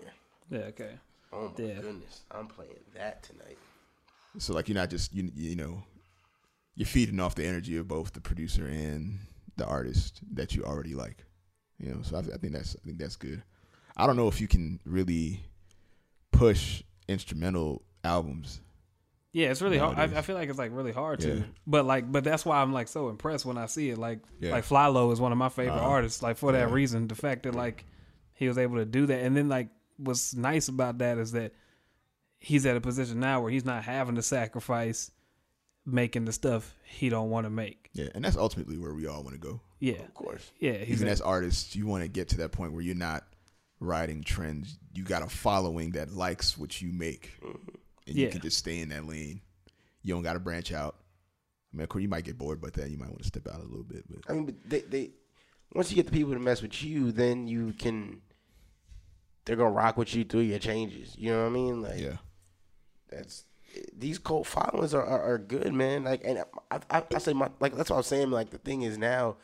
Speaker 4: Yeah, okay.
Speaker 1: Oh my
Speaker 4: Yeah.
Speaker 1: goodness, I'm playing that tonight.
Speaker 5: So like you're not just you you know you're feeding off the energy of both the producer and the artist that you already like. You know, so I, I think that's I think that's good. I don't know if you can really push instrumental albums.
Speaker 4: Yeah, it's really hard. I, I feel like it's like really hard to. But like, but that's why I'm like so impressed when I see it. Like,
Speaker 5: Yeah.
Speaker 4: like Fly Lo is one of my favorite
Speaker 5: Uh-huh.
Speaker 4: artists. Like for that
Speaker 5: Yeah.
Speaker 4: reason, the fact that like he was able to do that, and then like what's nice about that is that he's at a position now where he's not having to sacrifice making the stuff he don't want to make.
Speaker 5: Yeah, and that's ultimately where we all want to go.
Speaker 4: Yeah,
Speaker 1: Of course.
Speaker 4: yeah. He's
Speaker 5: Even
Speaker 4: at-
Speaker 5: as artists, you want to get to that point where you're not riding trends. You got a following that likes what you make, mm-hmm. and you can just stay in that lane. You don't got to branch out. I mean, of course, you might get bored, but then you might want to step out a little bit. But
Speaker 1: I mean, but they they once you get the people to mess with you, then you can. They're gonna rock with you through your changes. You know what I mean? Like
Speaker 5: yeah,
Speaker 1: that's these cult followers are, are, are good, man. Like, and I, I, I say my like that's what I'm saying. Like the thing is now,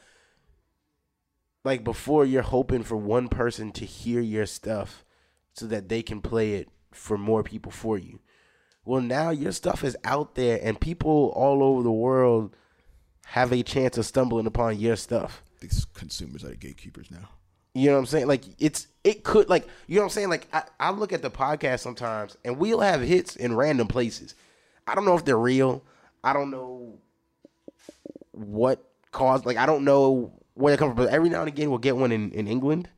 Speaker 1: like before, you're hoping for one person to hear your stuff so that they can play it for more people for you. Well, now your stuff is out there, and people all over the world have a chance of stumbling upon your stuff.
Speaker 5: these consumers are the gatekeepers now.
Speaker 1: You know what I'm saying? Like it's it could like you know what I'm saying? Like I, I look at the podcast sometimes and we'll have hits in random places. I don't know if they're real. I don't know what caused like I don't know where they come from, but every now and again we'll get one in, in England.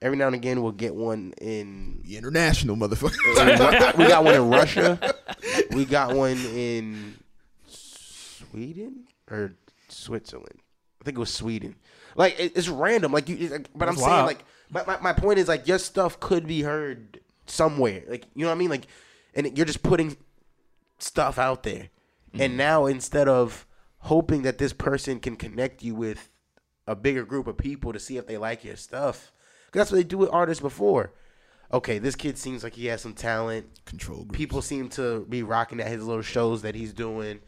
Speaker 1: Every now and again we'll get one in
Speaker 5: The international motherfucker. (laughs)
Speaker 1: we got one in Russia. We got one in Sweden or Switzerland. I think it was Sweden. Like it, it's random. Like you, it's like- but I'm
Speaker 4: That's
Speaker 1: saying like, my, my my point is like your stuff could be heard somewhere. Like you know what I mean? Like, and you're just putting stuff out there. And mm. now instead of hoping that this person can connect you with a bigger group of people to see if they like your stuff, 'cause that's what they do with artists before. Okay, this kid seems like he has some talent
Speaker 5: Control groups.
Speaker 1: people seem to be rocking at his little shows that he's doing.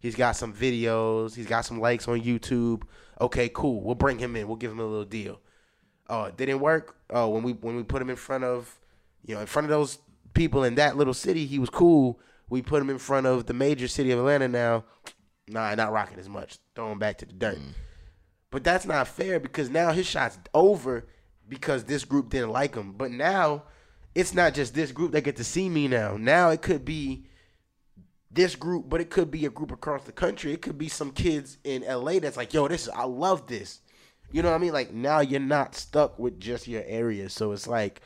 Speaker 1: He's got some videos. He's got some likes on YouTube. Okay, cool. We'll bring him in. We'll give him a little deal. Oh, it didn't work. Oh, when we when we put him in front of, you know, in front of those people in that little city, he was cool. We put him in front of the major city of Atlanta now. Nah, not rocking as much. Throw him back to the dirt. Mm. But that's not fair because now his shot's over because this group didn't like him. But now it's not just this group that get to see me now. Now it could be this group, but it could be a group across the country. It could be some kids in LA that's like, yo, this is I love this. You know what I mean? Like now you're not stuck with just your area. So it's like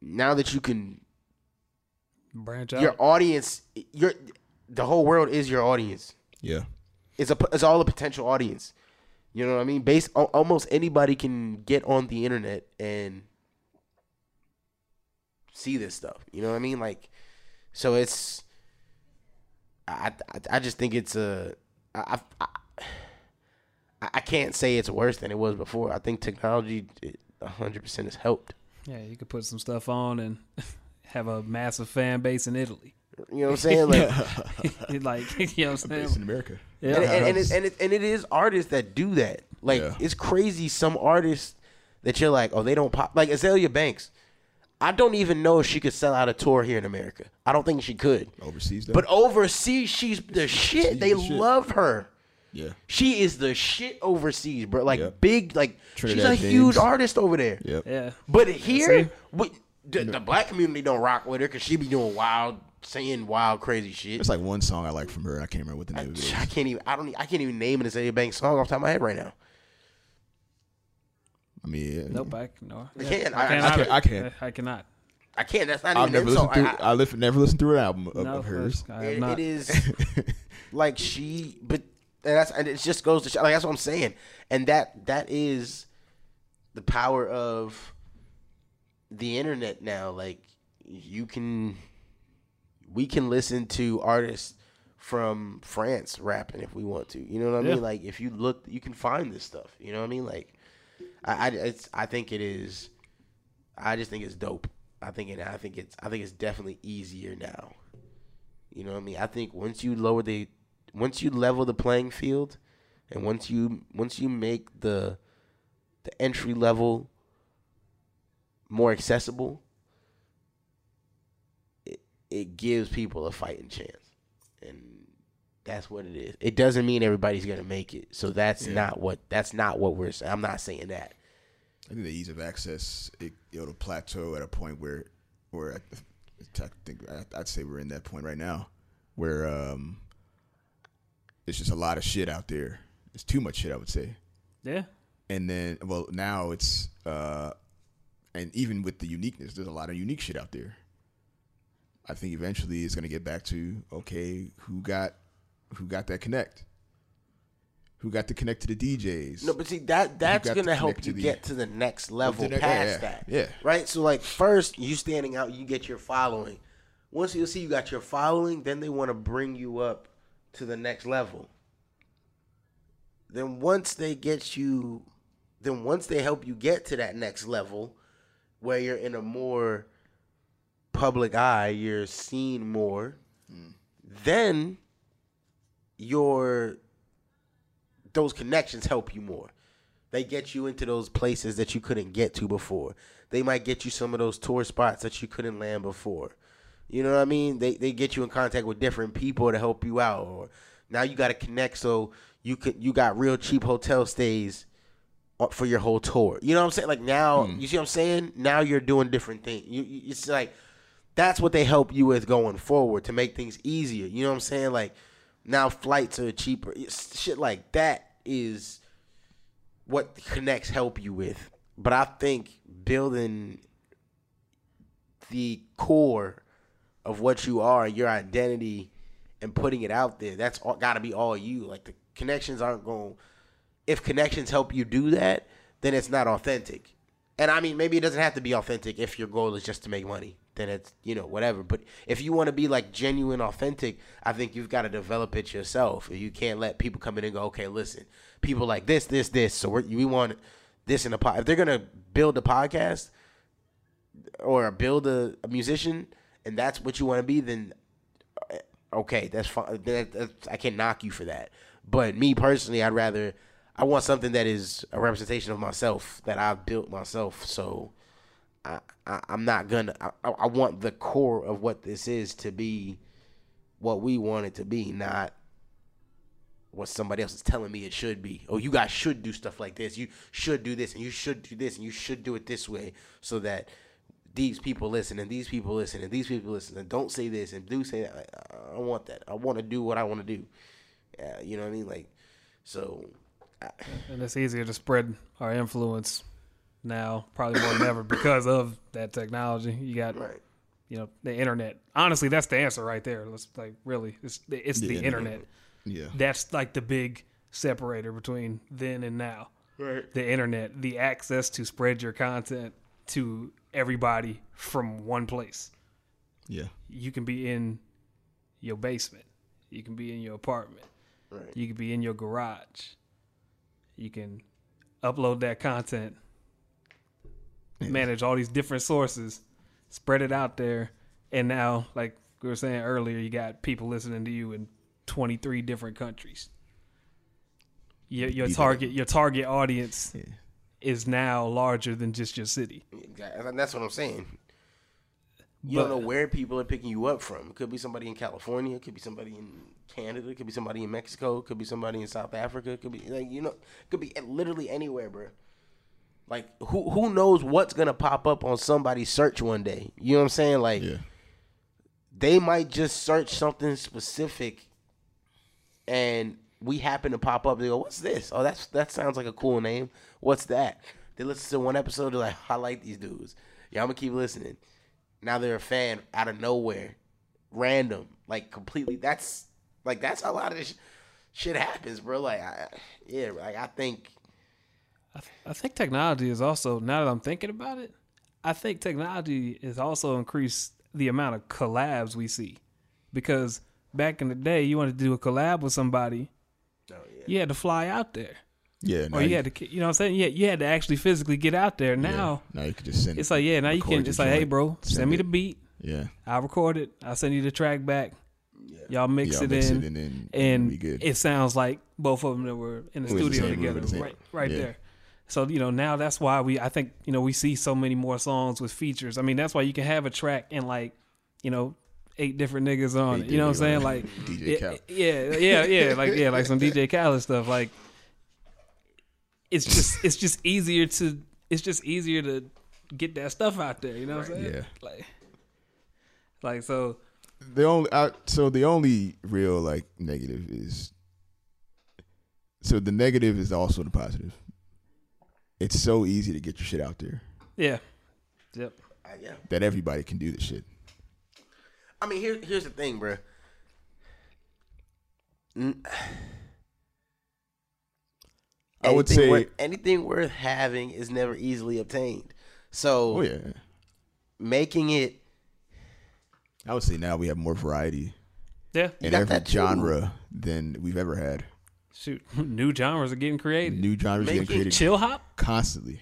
Speaker 1: now that you can
Speaker 4: Branch out.
Speaker 1: your audience your the whole world is your audience.
Speaker 5: yeah.
Speaker 1: It's a it's all a potential audience. You know what I mean? Based almost anybody can get on the internet and see this stuff. You know what I mean? Like, so it's. I I, I just think it's a. I, I I can't say it's worse than it was before. I think technology, hundred percent, has helped.
Speaker 4: yeah, you could put some stuff on and (laughs) have a massive fan base in Italy.
Speaker 1: You know what I'm saying? Like, (laughs) (laughs)
Speaker 4: like, you know what I'm
Speaker 5: Based in
Speaker 4: saying?
Speaker 5: America.
Speaker 4: Yeah.
Speaker 1: and, and, and, it, and, it, and it is artists that do that. Like
Speaker 5: Yeah.
Speaker 1: it's crazy. Some artists that you're like, oh, they don't pop. Like Azealia Banks. I don't even know if she could sell out a tour here in America. I don't think she could.
Speaker 5: Overseas, though.
Speaker 1: But overseas, she's the shit. They
Speaker 5: the shit.
Speaker 1: love her.
Speaker 5: yeah.
Speaker 1: She is the shit overseas, bro. Like
Speaker 5: Yep.
Speaker 1: big, like
Speaker 5: Trinidad
Speaker 1: she's a huge artist over there.
Speaker 5: Yep.
Speaker 4: yeah.
Speaker 1: But here, we, the, the black community don't rock with her because she be doing wild, saying wild, crazy shit.
Speaker 5: It's like one song I like from her. I can't remember what the name of it is.
Speaker 1: I can't even. I don't. I can't even name an Azealia Banks song off the top of my head right now.
Speaker 5: I mean, yeah.
Speaker 4: Nope, I no.
Speaker 1: I can't. I-
Speaker 4: I,
Speaker 1: I
Speaker 4: cannot.
Speaker 5: can't- I can't.
Speaker 4: I cannot.
Speaker 1: I can't. That's not
Speaker 5: I've
Speaker 1: even
Speaker 5: never
Speaker 1: an insult.
Speaker 5: listened through.
Speaker 1: I-
Speaker 5: I, live, never listened through an album of,
Speaker 4: No,
Speaker 5: of hers.
Speaker 4: I
Speaker 1: it-
Speaker 4: not.
Speaker 1: it is (laughs) like she, but and that's and it just goes to show. Like that's what I'm saying, and that that is the power of the internet now. Like you can, we can listen to artists from France rapping if we want to. You know what I
Speaker 4: Yeah.
Speaker 1: mean? Like if you look, you can find this stuff. You know what I mean? Like I, I, it's, I think it is. I just think it's dope. I think it. I think it's. I think it's definitely easier now. You know what I mean? I think once you lower the, once you level the playing field, and once you once you make the, the entry level more accessible, it it gives people a fighting chance, and that's what it is. It doesn't mean everybody's gonna make it. So that's
Speaker 5: Yeah.
Speaker 1: not what that's not what we're saying. I'm not saying that.
Speaker 5: I think the ease of access it, it'll plateau at a point where, where I, I think I- I'd say we're in that point right now, where um, it's just a lot of shit out there. It's too much shit, I would say.
Speaker 4: Yeah.
Speaker 5: And then, well, now it's, uh, and even with the uniqueness, there's a lot of unique shit out there. I think eventually it's gonna get back to okay, who got, who got that connect, who got to connect to the DJs.
Speaker 1: No, but see that that's
Speaker 5: got to
Speaker 1: gonna help you
Speaker 5: to the-
Speaker 1: get to the next level
Speaker 5: the ne-
Speaker 1: past
Speaker 5: yeah,
Speaker 1: that.
Speaker 5: yeah.
Speaker 1: Right? So like first you standing out, you get your following. Once you see you got your following, then they want to bring you up to the next level. Then once they get you, then once they help you get to that next level, where you're in a more public eye, you're seen more, hmm. then your those connections help you more. They get you into those places that you couldn't get to before. They might get you some of those tour spots that you couldn't land before. You know what I mean? They they get you in contact with different people to help you out. Or now you got to connect so you could you got real cheap hotel stays uh, for your whole tour. You know what I'm saying? Like now, hmm. you see what I'm saying? Now you're doing different things. You, you it's like that's what they help you with going forward to make things easier. You know what I'm saying? Like now flights are cheaper. Shit like that is what connects help you with. But I think building the core of what you are, your identity, and putting it out there, that's got to be all you. Like the connections aren't going. If connections help you do that, then it's not authentic. And I mean, maybe it doesn't have to be authentic if your goal is just to make money. Then it's you know whatever. But if you want to be like genuine, authentic, I think you've got to develop it yourself. You can't let people come in and go, okay, listen, people like this, this, this. So we want this in a pod. If they're gonna build a podcast or build a, a musician, and that's what you want to be, then uh, okay, that's fine. That, that's, I can't knock you for that. But me personally, I'd rather I want something that is a representation of myself that I've built myself. So I, I I'm not gonna. I, I I want the core of what this is to be what we want it to be, not what somebody else is telling me it should be. Oh, you guys should do stuff like this. You should do this, and you should do this, and you should do it this way, so that these people listen, and these people listen, and these people listen, and don't say this, and do say that. Like, I want that. I want to do what I want to do. Yeah, you know what I mean? Like, so
Speaker 4: and it's easier to spread our influence now, probably more than ever, because of that technology. You got,
Speaker 1: right.
Speaker 4: you know, the internet. Honestly, that's the answer right there. Let's like really, it's it's the,
Speaker 5: The
Speaker 4: internet.
Speaker 5: internet. Yeah.
Speaker 4: That's like the big separator between then and now.
Speaker 1: Right.
Speaker 4: The internet, the access to spread your content to everybody from one place.
Speaker 5: Yeah.
Speaker 4: You can be in your basement. You can be in your apartment.
Speaker 1: Right.
Speaker 4: You can be in your garage. You can upload that content, manage all these different sources, spread it out there, and now, like we were saying earlier, you got people listening to you in 23 different countries. Your, your
Speaker 5: Be that-
Speaker 4: target your target audience
Speaker 5: Yeah.
Speaker 4: is now larger than just your city.
Speaker 1: Exactly. And that's what I'm saying. You
Speaker 4: But-
Speaker 1: don't know where people are picking you up from. It could be somebody in California. It could be somebody in Canada. It could be somebody in Mexico. It could be somebody in South Africa. It could be like you know. It could be literally anywhere, bro. Like who who knows what's gonna pop up on somebody's search one day? You know what I'm saying? Like
Speaker 5: Yeah.
Speaker 1: they might just search something specific, and we happen to pop up. They go, "What's this? Oh, that's that sounds like a cool name. What's that?" They listen to one episode. They're like, "I like these dudes. Yeah, I'm gonna keep listening." Now they're a fan out of nowhere, random, like completely. That's like that's how a lot of this shit happens, bro. Like, I, yeah, like I think
Speaker 4: I, th- I think technology is also now that I'm thinking about it, I think technology has also increased the amount of collabs we see. Because back in the day, you wanted to do a collab with somebody,
Speaker 1: no, yeah.
Speaker 4: you had to fly out there,
Speaker 5: Yeah. Now
Speaker 4: or you had to, you know, what I'm saying, yeah, you had to actually physically get out there.
Speaker 5: yeah.
Speaker 4: Now
Speaker 5: Now you can just send.
Speaker 4: it's like, yeah, now you can. It's like, hey, bro, send, me
Speaker 5: it.
Speaker 4: the beat.
Speaker 5: Yeah.
Speaker 4: I'll record it. I'll send you the track back. Yeah. Y'all mix,
Speaker 5: Y'all
Speaker 4: it,
Speaker 5: mix
Speaker 4: in,
Speaker 5: it and
Speaker 4: and
Speaker 5: we good.
Speaker 4: it sounds like both of them that were in the
Speaker 5: Was
Speaker 4: studio
Speaker 5: same room,
Speaker 4: together,
Speaker 5: the
Speaker 4: right, right
Speaker 5: yeah.
Speaker 4: there. So you know now that's why we I think you know we see so many more songs with features. I mean that's why you can have a track and like you know eight different niggas on
Speaker 5: Eight
Speaker 4: it. You know what I'm saying? Like.
Speaker 5: DJ
Speaker 4: yeah, yeah, yeah, yeah, like yeah, like some DJ (laughs) Khaled stuff. Like it's just it's just easier to it's just easier to get that stuff out there. You know what I'm saying?
Speaker 5: Yeah.
Speaker 4: Like like so
Speaker 5: the only I, so the only real like negative is so the negative is also the positive. It's so easy to get your shit out there
Speaker 4: yeah, yep.
Speaker 1: Uh, yeah.
Speaker 5: that everybody can do the shit.
Speaker 1: I mean, here, here's the thing, bro. N-
Speaker 5: I would say-
Speaker 1: worth, anything worth having is never easily obtained. So
Speaker 5: Oh yeah,
Speaker 1: making it
Speaker 5: I would say now we have more variety
Speaker 4: Yeah.
Speaker 5: in
Speaker 1: got
Speaker 5: every
Speaker 1: that
Speaker 5: genre than we've ever had.
Speaker 4: Shoot, (laughs) new genres are getting created.
Speaker 5: New genres
Speaker 1: Make
Speaker 5: getting
Speaker 1: it
Speaker 5: created
Speaker 4: Chill hop,
Speaker 5: constantly.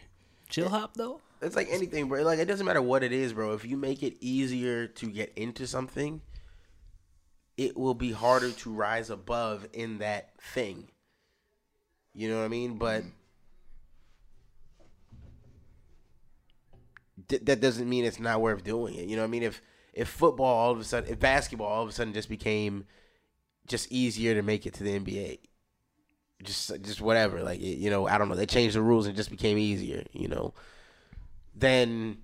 Speaker 4: chill hop though.
Speaker 1: It's like anything, bro. Like it doesn't matter what it is, bro. If you make it easier to get into something, it will be harder to rise above in that thing. You know what I mean? But th- that doesn't mean it's not worth doing it. You know what I mean? If if football all of a sudden, if basketball all of a sudden just became just easier to make it to the NBA, just just whatever. Like it, you know, I don't know. They changed the rules and it just became easier. You know, then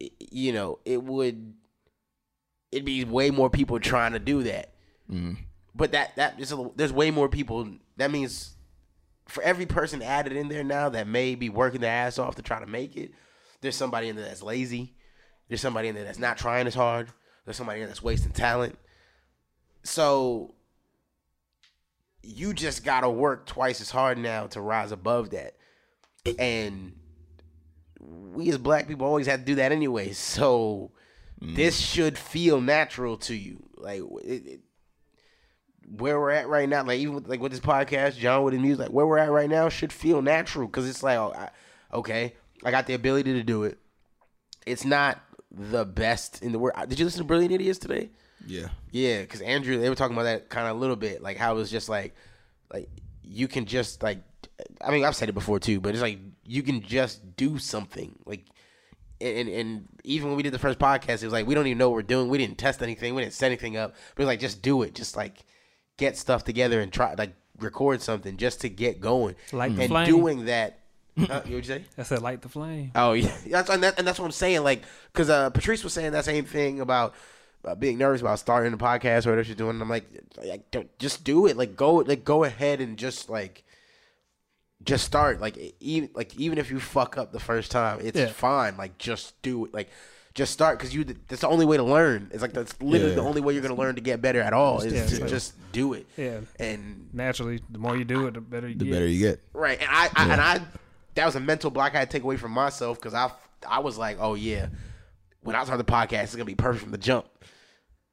Speaker 1: you know it would it'd be way more people trying to do that. Mm-hmm. But that that is a, there's way more people. That means for every person added in there now that may be working their ass off to try to make it, there's somebody in there that's lazy. There's somebody in there that's not trying as hard. There's somebody in there that's wasting talent. So you just gotta work twice as hard now to rise above that. And we as black people always have to do that anyway. (laughs) So mm. this should feel natural to you. Like it, it, where we're at right now, like even with, like with this podcast, John with his music, like where we're at right now should feel natural because it's like, oh, I, okay, I got the ability to do it. It's not the best in the world. Did you listen to Brilliant Idiots today?
Speaker 5: Yeah.
Speaker 1: Yeah, because Andrew, they were talking about that kind of a little bit, like how it was just like, like you can just like, I mean, I've said it before too, but it's like you can just do something, like, and and even when we did the first podcast, it was like we don't even know what we're doing. We didn't test anything, we didn't set anything up, but it was like just do it, just like get stuff together and try like record something just to get going,
Speaker 4: Light the
Speaker 1: and
Speaker 4: flame.
Speaker 1: doing that. Uh, you would say? (laughs)
Speaker 4: I said light the flame.
Speaker 1: Oh yeah, (laughs) that's and, that, and that's what I'm saying. Like, because uh, Patrice was saying that same thing about uh, being nervous about starting the podcast or whatever she's doing. I'm like, like, don't, just do it. Like, go, like, go ahead and just like, just start. Like, even like even if you fuck up the first time, it's
Speaker 4: Yeah.
Speaker 1: fine. Like, just do it. Like. Just start because you. That's the only way to learn. It's like that's literally
Speaker 5: Yeah.
Speaker 1: the only way you're gonna learn to get better at all. Is
Speaker 4: Yeah,
Speaker 1: to
Speaker 4: so-
Speaker 1: just do it.
Speaker 4: Yeah.
Speaker 1: And
Speaker 4: Naturally, the more you do it, the better you
Speaker 5: The
Speaker 4: get.
Speaker 5: better you get.
Speaker 1: Right, and I, I and I that was a mental block I had to take away from myself because I I was like, oh yeah, when I start the podcast, it's gonna be perfect from the jump.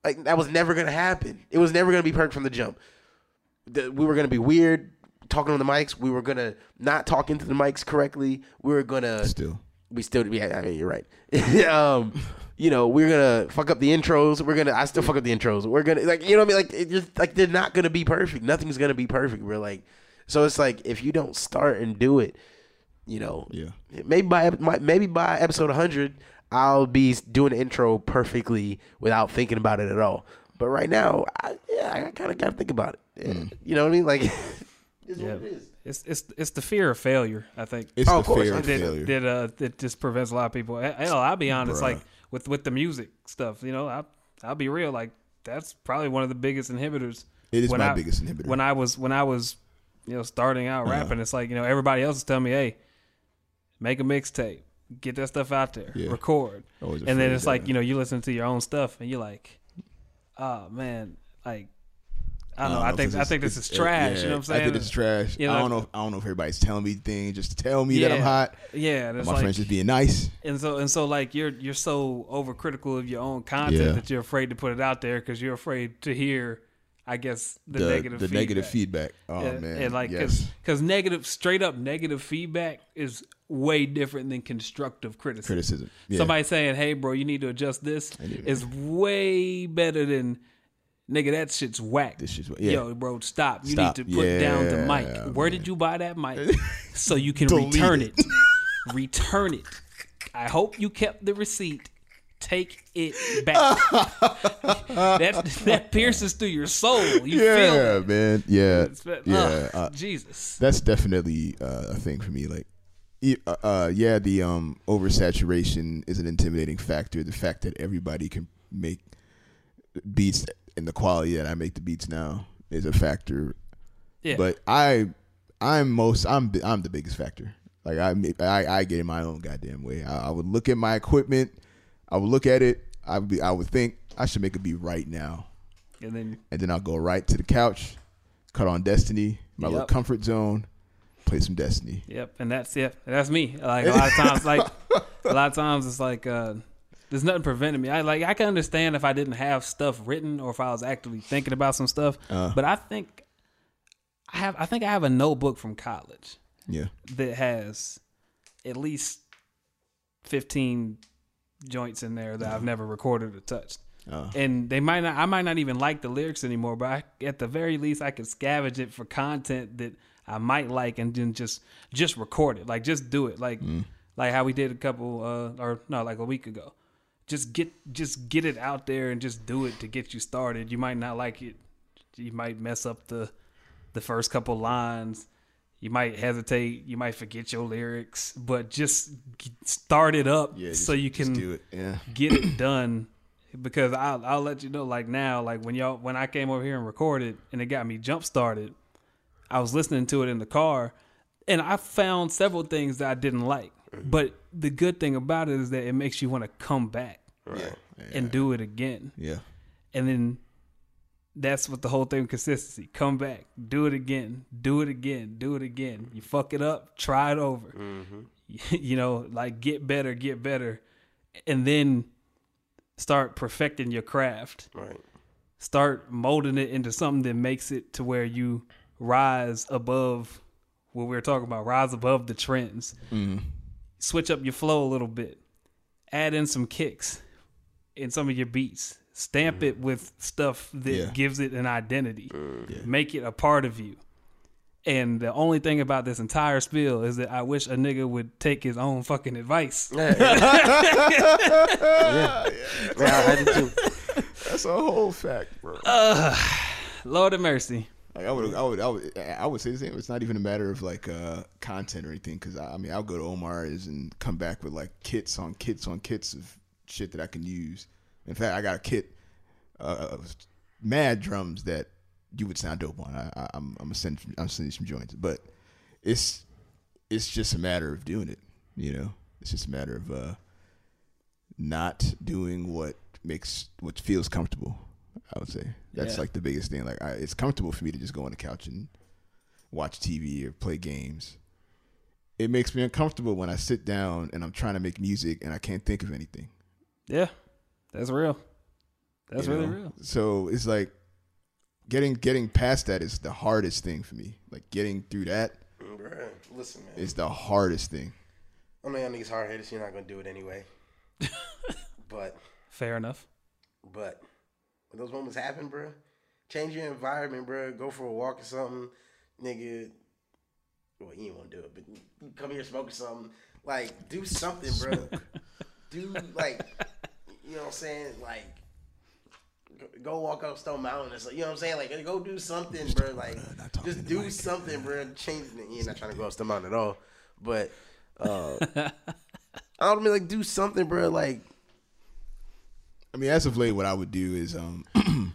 Speaker 1: Like that was never gonna happen. It was never gonna be perfect from the jump. The, we were gonna be weird talking on the mics. We were gonna not talk into the mics correctly. We were gonna
Speaker 5: Still.
Speaker 1: we still yeah, I mean you're right. (laughs) um, you know, we're gonna fuck up the intros. We're gonna I still fuck up the intros. We're gonna like you know what I mean? Like it just like they're not gonna be perfect. Nothing's gonna be perfect. We're like so it's like if you don't start and do it, you know,
Speaker 5: Yeah.
Speaker 1: maybe by maybe by episode 100 I'll be doing the intro perfectly without thinking about it at all. But right now, I, yeah, I kind of got to think about it. Yeah. You know what I mean? Like, (laughs) it's
Speaker 4: Yeah.
Speaker 1: what it is.
Speaker 4: It's it's it's the fear of failure. I think
Speaker 5: It's
Speaker 1: Oh,
Speaker 5: the
Speaker 1: of course,
Speaker 5: fear of
Speaker 1: did-
Speaker 5: failure.
Speaker 4: that uh, that just prevents a lot of people. Hell, I'll be honest.
Speaker 5: Bruh.
Speaker 4: Like with with the music stuff, you know, I I'll be real. Like that's probably one of the biggest inhibitors.
Speaker 5: It is
Speaker 4: when
Speaker 5: my
Speaker 4: I-
Speaker 5: biggest inhibitor.
Speaker 4: When I was when I was, you know, starting out
Speaker 5: Uh-huh.
Speaker 4: rapping, it's like you know everybody else is telling me, hey, make a mixtape, get that stuff out there,
Speaker 5: Yeah.
Speaker 4: record, and then it's like you know you listen to your own stuff and you're like, oh man, like. I don't know. I think
Speaker 5: this
Speaker 4: I think this is trash.
Speaker 5: yeah,
Speaker 4: you know what I'm saying?
Speaker 5: I think it's trash.
Speaker 4: You know,
Speaker 5: I don't know. I don't know if everybody's telling me things just to tell me that I'm hot.
Speaker 4: Yeah, and it's
Speaker 5: My
Speaker 4: like,
Speaker 5: friends just being nice.
Speaker 4: and so and so like you're you're so overcritical of your own content
Speaker 5: Yeah.
Speaker 4: that you're afraid to put it out there because you're afraid to hear, I guess, the,
Speaker 5: The
Speaker 4: negative
Speaker 5: the
Speaker 4: feedback.
Speaker 5: negative feedback. Oh
Speaker 4: Yeah,
Speaker 5: man.
Speaker 4: and like
Speaker 5: yes.
Speaker 4: because negative straight up negative feedback is way different than constructive criticism.
Speaker 5: criticism. Yeah.
Speaker 4: Somebody saying, "Hey, bro, you need to adjust this," is way better than. Nigga, that shit's whack.
Speaker 5: This shit's wha- yeah.
Speaker 4: Yo, bro, stop. You
Speaker 5: Stop.
Speaker 4: need to put down the mic.
Speaker 5: Yeah,
Speaker 4: Where
Speaker 5: man.
Speaker 4: did you buy that mic? (laughs) so you can return
Speaker 5: it.
Speaker 4: it. return it. I hope you kept the receipt. Take it back. (laughs) that that pierces through your soul. You feel
Speaker 5: yeah,
Speaker 4: it.
Speaker 5: man. Yeah,
Speaker 4: It's- uh,
Speaker 5: yeah. Uh,
Speaker 4: Jesus.
Speaker 5: that's definitely uh, a thing for me. Like, uh, uh, yeah, the um, oversaturation is an intimidating factor. The fact that everybody can make beats and the quality that I make the beats now is a factor.
Speaker 4: Yeah.
Speaker 5: But I, I'm most, I'm, I'm the biggest factor. Like I, I, I get in my own goddamn way. I, I would look at my equipment. I would look at it. I would be, I would think I should make a beat right now
Speaker 4: and then
Speaker 5: and then I'll go right to the couch, cut on Destiny, my little comfort zone, play some Destiny.
Speaker 4: Yep, and that's it. That's me. Like a lot of times, like (laughs) a lot of times, it's like uh, There's nothing preventing me. I like I can understand if I didn't have stuff written or if I was actively thinking about some stuff.
Speaker 5: Uh.
Speaker 4: but I think I have I think I have a notebook from college
Speaker 5: Yeah.
Speaker 4: that has at least 15 joints in there that I've never recorded or touched.
Speaker 5: Uh,
Speaker 4: And they might not I might not even like the lyrics anymore, but I, at the very least I could scavenge it for content that I might like and then just just record it. Like just do it. Like like how we did a couple uh or no, like a week ago. Just get just get it out there and just do it to get you started. You might not like it. You might mess up the the first couple lines. You might hesitate. You might forget your lyrics, but just start it up
Speaker 5: yeah.
Speaker 4: so
Speaker 5: just-
Speaker 4: you can
Speaker 5: do it. Yeah. (coughs)
Speaker 4: get it done because I'll I'll let you know like now like when y'all when I came over here and recorded and it got me jump started, I was listening to it in the car and I found several things that I didn't like. Mm-hmm. But the good thing about it is that it makes you want to come back
Speaker 1: Right.
Speaker 4: and do it again.
Speaker 5: Yeah.
Speaker 4: And then that's what the whole thing consistency. Come back, do it again, do it again, do it again. You fuck it up, try it over. Mm-hmm. (laughs) you know, like get better, get better. And then start perfecting your craft.
Speaker 1: Right.
Speaker 4: Start molding it into something that makes it to where you rise above what we were talking about, rise above the trends. Mm-hmm. Switch up your flow a little bit. Add in some kicks in some of your beats. Stamp mm. it with stuff that
Speaker 5: Yeah.
Speaker 4: gives it an identity. Mm. Make it a part of you. And the only thing about this entire spiel is that I wish a nigga would take his own fucking advice.
Speaker 1: Yeah, (laughs) I did too.
Speaker 5: That's a whole fact, bro.
Speaker 4: Uh, Lord of mercy.
Speaker 5: Like I would, I would, I would, I would say the same. It's not even a matter of like uh, content or anything. Because I, I mean, I'll go to Omar's and come back with like kits on kits on kits of shit that I can use. In fact, I got a kit uh, of mad drums that you would sound dope on. I, I, I'm, I'm send, I'm sending some joints, but it's, it's just a matter of doing it. You know, it's just a matter of uh, not doing what makes what feels comfortable. I would say that's
Speaker 4: Yeah.
Speaker 5: like the biggest thing. Like, I, it's comfortable for me to just go on the couch and watch TV or play games. It makes me uncomfortable when I sit down and I'm trying to make music and I can't think of anything.
Speaker 4: Yeah, that's real. That's
Speaker 5: you
Speaker 4: really
Speaker 5: know?
Speaker 4: real.
Speaker 5: So it's like getting getting past that is the hardest thing for me. Like getting through that
Speaker 1: Bruh, listen, man.
Speaker 5: is the hardest thing.
Speaker 1: I know y'all niggas hard headed, so you're not gonna do it anyway. (laughs) but,
Speaker 4: Fair enough.
Speaker 1: but when those moments happen, bro, change your environment, bro. Go for a walk or something, nigga. Well, you ain't want to do it, but come here smoking something. Like, do something, bro. do like, you know what I'm saying? Like, go- walk up Stone Mountain or something. You know what I'm saying? Like, go do something, bro. Like, just do something, bro. Change. You're not trying to go up Stone Mountain at all, but uh, (laughs) I don't mean like do something, bro. Like,
Speaker 5: I mean, as of late, what I would do is um, (clears throat)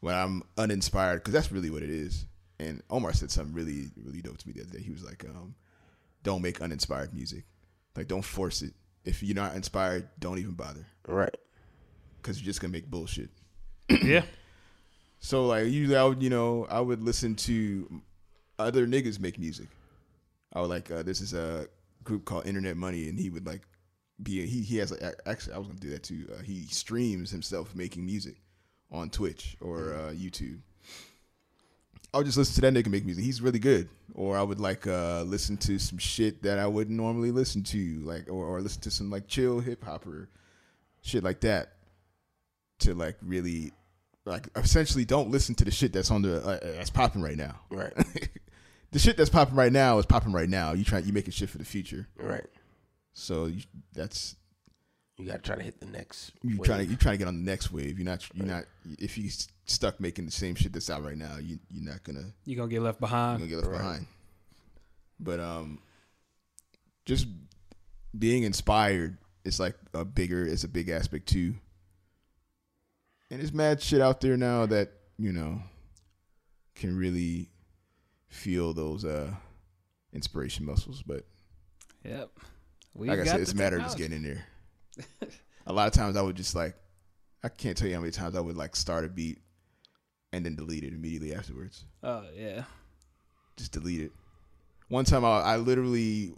Speaker 5: when I'm uninspired, because that's really what it is. And Omar said something really, really dope to me the other day. He was like, um, "Don't make uninspired music. Like, don't force it. If you're not inspired, don't even bother,
Speaker 1: right?
Speaker 5: because you're just gonna make bullshit." (clears throat)
Speaker 4: yeah.
Speaker 5: So like usually I would you know I would listen to other niggas make music. I would like uh, this is a group called Internet Money and he would like be he he has a- actually I was gonna do that too. Uh, he streams himself making music on Twitch or uh, YouTube. I would just listen to that nigga make music. He's really good. Or I would like uh, listen to some shit that I wouldn't normally listen to, like or, or listen to some like chill hip hop or shit like that to like really like essentially don't listen to the shit that's on the uh, that's popping right now.
Speaker 1: Right. (laughs)
Speaker 5: the shit that's popping right now is popping right now. You try you making shit for the future.
Speaker 1: Right.
Speaker 5: So you, that's
Speaker 1: You gotta try to hit the next.
Speaker 5: you
Speaker 1: wave.
Speaker 5: trying to you trying to get on the next wave. You're not you're not if you s- stuck making the same shit that's out right now. You you're not gonna
Speaker 4: You're going to get left behind.
Speaker 5: you're
Speaker 4: behind.
Speaker 5: gonna get left
Speaker 1: Right.
Speaker 5: behind. But um, just being inspired is like a bigger is a big aspect too. And there's mad shit out there now that you know can really feel those uh inspiration muscles. But
Speaker 4: Yep. We
Speaker 5: like I said, it's a matter of just getting in there. (laughs) a lot of times I would just like I can't tell you how many times I would like start a beat and then delete it immediately afterwards.
Speaker 4: Oh, yeah.
Speaker 5: Just delete it. One time I, I literally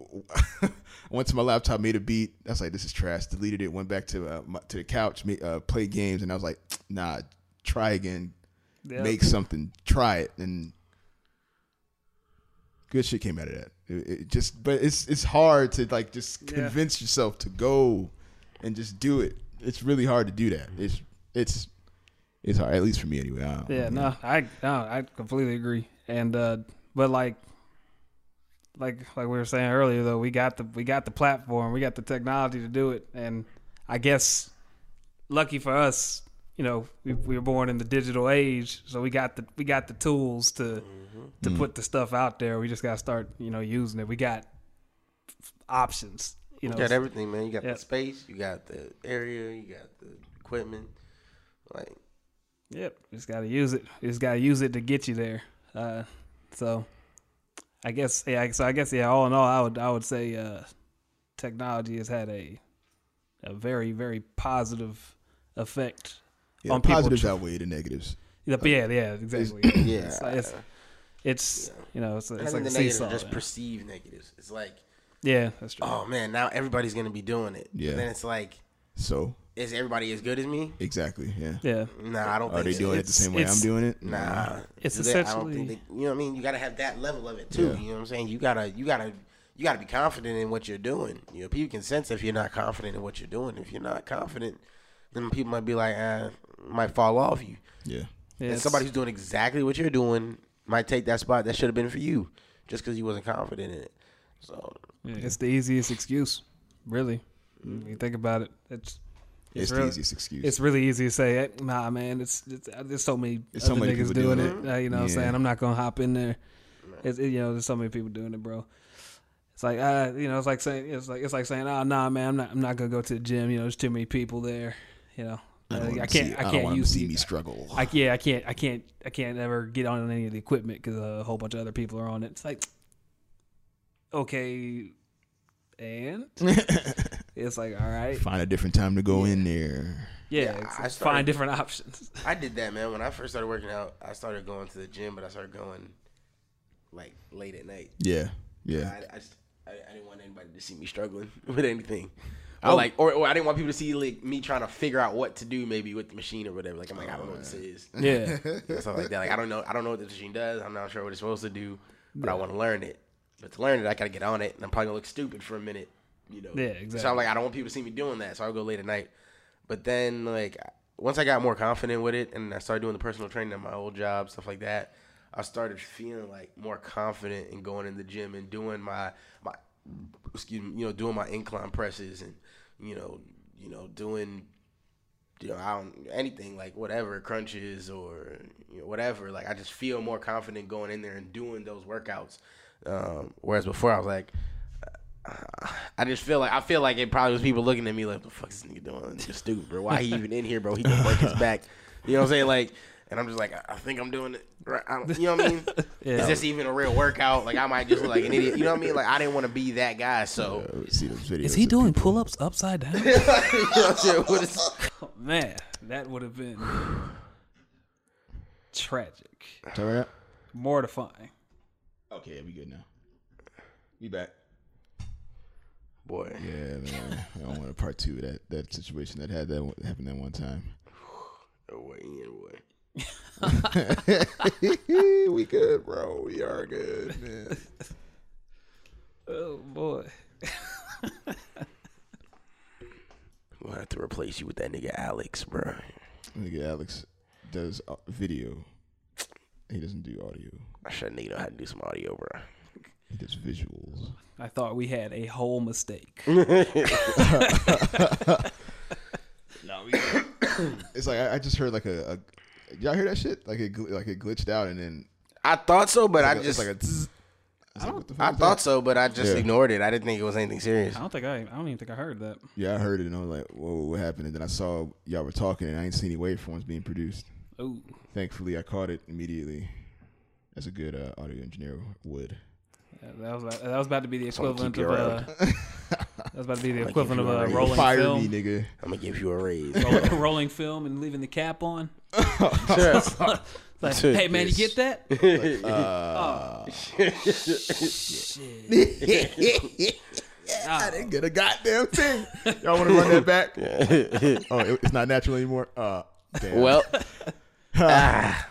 Speaker 5: (laughs) went to my laptop, made a beat. I was like, "This is trash." Deleted it. Went back to uh, my, to the couch, ma- uh, played games, and I was like, "Nah, try again.
Speaker 4: Yeah.
Speaker 5: Make something. Try it." And good shit came out of that. It, it just, but it's it's hard to like just
Speaker 4: Yeah.
Speaker 5: convince yourself to go and just do it. It's really hard to do that. It's it's it's hard, at least for me anyway. I don't-
Speaker 4: Yeah, no, I no, I completely agree. And uh but like like like we were saying earlier though, we got the we got the platform, we got the technology to do it and I guess lucky for us, you know, we, we were born in the digital age, so we got the we got the tools to to put the stuff out there. We just got to start, you know, using it. We got options, you know.
Speaker 1: You got everything, man. You got
Speaker 4: Yeah.
Speaker 1: the space, you got the area, you got the equipment. Like,
Speaker 4: Yep, just got to use it. Just got to use it to get you there. Uh, so, I guess yeah. So I guess yeah. All in all, I would I would say uh, technology has had a a very very positive effect
Speaker 5: Yeah,
Speaker 4: on
Speaker 5: the
Speaker 4: people
Speaker 5: positives
Speaker 4: tr-
Speaker 5: outweigh the negatives.
Speaker 4: Yep, yeah, yeah, exactly.
Speaker 1: yeah.
Speaker 4: it's, it's, it's you know it's,
Speaker 1: I
Speaker 4: it's
Speaker 1: think
Speaker 4: like a
Speaker 1: the negatives
Speaker 4: seesaw.
Speaker 1: are just
Speaker 4: man.
Speaker 1: perceived negatives. It's like,
Speaker 4: yeah, that's true.
Speaker 1: oh man, now everybody's gonna be doing it.
Speaker 5: Yeah.
Speaker 1: And then it's like,
Speaker 5: So
Speaker 1: is everybody as good as me?
Speaker 5: exactly, yeah.
Speaker 4: yeah,
Speaker 1: Nah, I don't
Speaker 5: Are
Speaker 1: think
Speaker 5: they
Speaker 1: so.
Speaker 5: doing it the same way I'm doing it?
Speaker 1: Nah,
Speaker 4: It's
Speaker 1: Do they- I don't
Speaker 4: essentially-
Speaker 1: think they, you know what I mean. You gotta have that level of it too.
Speaker 5: Yeah.
Speaker 1: You know what I'm saying? You gotta, you gotta, you gotta be confident in what you're doing. You know, people can sense if you're not confident in what you're doing. If you're not confident, then people might be like, uh, might fall off you.
Speaker 5: Yeah.
Speaker 4: yeah
Speaker 1: and somebody who's doing exactly what you're doing might take that spot that should have been for you, just because you wasn't confident in it. So
Speaker 4: yeah, it's the easiest excuse, really. When you think about it, it's
Speaker 5: It's,
Speaker 4: really-
Speaker 5: the easiest excuse.
Speaker 4: It's really easy to say, "Eh, nah, man. It's, it's there's so many
Speaker 5: There's
Speaker 4: other
Speaker 5: so many
Speaker 4: niggas doing,
Speaker 5: doing
Speaker 4: it. Uh, you know, what I'm saying I'm not gonna hop in there. It's, it, you know, there's so many people doing it, bro. It's like, uh, you know, it's like saying, it's like, it's like saying, oh, nah, man, I'm not, I'm not gonna go to the gym. You know, there's too many people there. You know,
Speaker 5: I,
Speaker 4: Uh,
Speaker 5: don't
Speaker 4: I can't,
Speaker 5: see,
Speaker 4: I
Speaker 5: I don't
Speaker 4: can't
Speaker 5: want 'em
Speaker 4: use
Speaker 5: see
Speaker 4: the,
Speaker 5: me struggle.
Speaker 4: I yeah, I can't, I can't, I can't ever get on any of the equipment because a whole bunch of other people are on it. It's like, okay, and (laughs) it's like, all right,
Speaker 5: Find a different time to go in there.
Speaker 4: yeah,
Speaker 1: Yeah,
Speaker 4: it's-
Speaker 1: I started-
Speaker 4: find different options. (laughs)
Speaker 1: I did that, man. When I first started working out, I started going to the gym, but I started going like late at night.
Speaker 5: Yeah. Yeah.
Speaker 1: I, I, just, I, I didn't want anybody to see me struggling (laughs) with anything. I oh. like, or, or I didn't want people to see like me trying to figure out what to do, maybe with the machine or whatever. Like I'm like, I don't know what this is. (laughs)
Speaker 4: Yeah. (laughs)
Speaker 1: and stuff like that. Like I don't know, I don't know what this machine does. I'm not sure what it's supposed to do, but I want to learn it. But to learn it, I gotta get on it, and I'm probably gonna look stupid for a minute. You know.
Speaker 4: Yeah, exactly. So.
Speaker 1: I'm like, I don't want people to see me doing that, so I'll go late at night. But then, like, once I got more confident with it, and I started doing the personal training at my old job, stuff like that, I started feeling like more confident in going in the gym and doing my my, excuse me, you know, doing my incline presses and you know, you know, doing you know, I don't anything like whatever crunches or you know, whatever. Like I just feel more confident going in there and doing those workouts. Um, whereas before I was like, I just feel like I feel like it probably was people looking at me like, "The fuck is this nigga doing? This stupid, bro. Why he even in here, bro? He can break his back." You know what I'm saying? Like, and I'm just like, I I think I'm doing it right. I don't, you know what I mean? (laughs)
Speaker 4: Yeah.
Speaker 1: Is this even a real workout? Like, I might just look like an idiot. You know what I mean? Like, I didn't want to be that guy. So,
Speaker 5: Uh, see those videos.
Speaker 4: Is he doing pull ups upside down?
Speaker 1: you know what I'm saying? What is-
Speaker 4: Oh, man, that would have been tragic,
Speaker 5: Is
Speaker 4: mortifying.
Speaker 5: Okay, yeah, we good now. We back.
Speaker 1: boy,
Speaker 5: Yeah, (laughs) man. I don't want a part two of that that situation that had that one- happened that one time. (sighs)
Speaker 1: Oh, wait, yeah, boy. (laughs)
Speaker 5: we good, bro. We are good, man. (laughs)
Speaker 4: Oh boy. (laughs)
Speaker 1: We'll have to replace you with that nigga Alex, bro.
Speaker 5: Nigga Alex does uh, video. He doesn't do audio.
Speaker 1: I should nigga know how to do some audio, bro.
Speaker 5: He does visuals.
Speaker 4: I thought we had a whole mistake.
Speaker 5: No, we it's like I, I just heard like a, a y'all hear that shit? Like it gl- like it glitched out and then
Speaker 1: I thought so, but
Speaker 5: it's
Speaker 1: I
Speaker 5: like a-
Speaker 1: just
Speaker 5: it's like a. I, was like, what the fuck
Speaker 1: I
Speaker 5: is
Speaker 1: thought
Speaker 5: that?
Speaker 1: so, but I just
Speaker 5: Yeah.
Speaker 1: ignored it. I didn't think it was anything serious.
Speaker 4: I don't think I. I don't even think I heard that.
Speaker 5: Yeah, I heard it and I was like, whoa, what happened? And then I saw y'all were talking and I ain't seen any waveforms being produced.
Speaker 4: Oh,
Speaker 5: Thankfully, I caught it immediately. As a good uh, audio engineer would.
Speaker 4: That was about- that was about to be the equivalent of
Speaker 1: you
Speaker 4: uh, that was about to be the (laughs)
Speaker 1: I'ma
Speaker 4: equivalent of
Speaker 1: a
Speaker 4: a rolling
Speaker 5: Fire
Speaker 4: film,
Speaker 5: me, nigga.
Speaker 1: I'm gonna give you a raise.
Speaker 4: rolling, rolling film, and leaving the cap on. (laughs) Like, hey man, you get that? (laughs)
Speaker 5: Uh, I didn't get a goddamn thing. Y'all want to run that back? oh, it- it's not natural anymore. Uh, damn.
Speaker 1: Well, ah.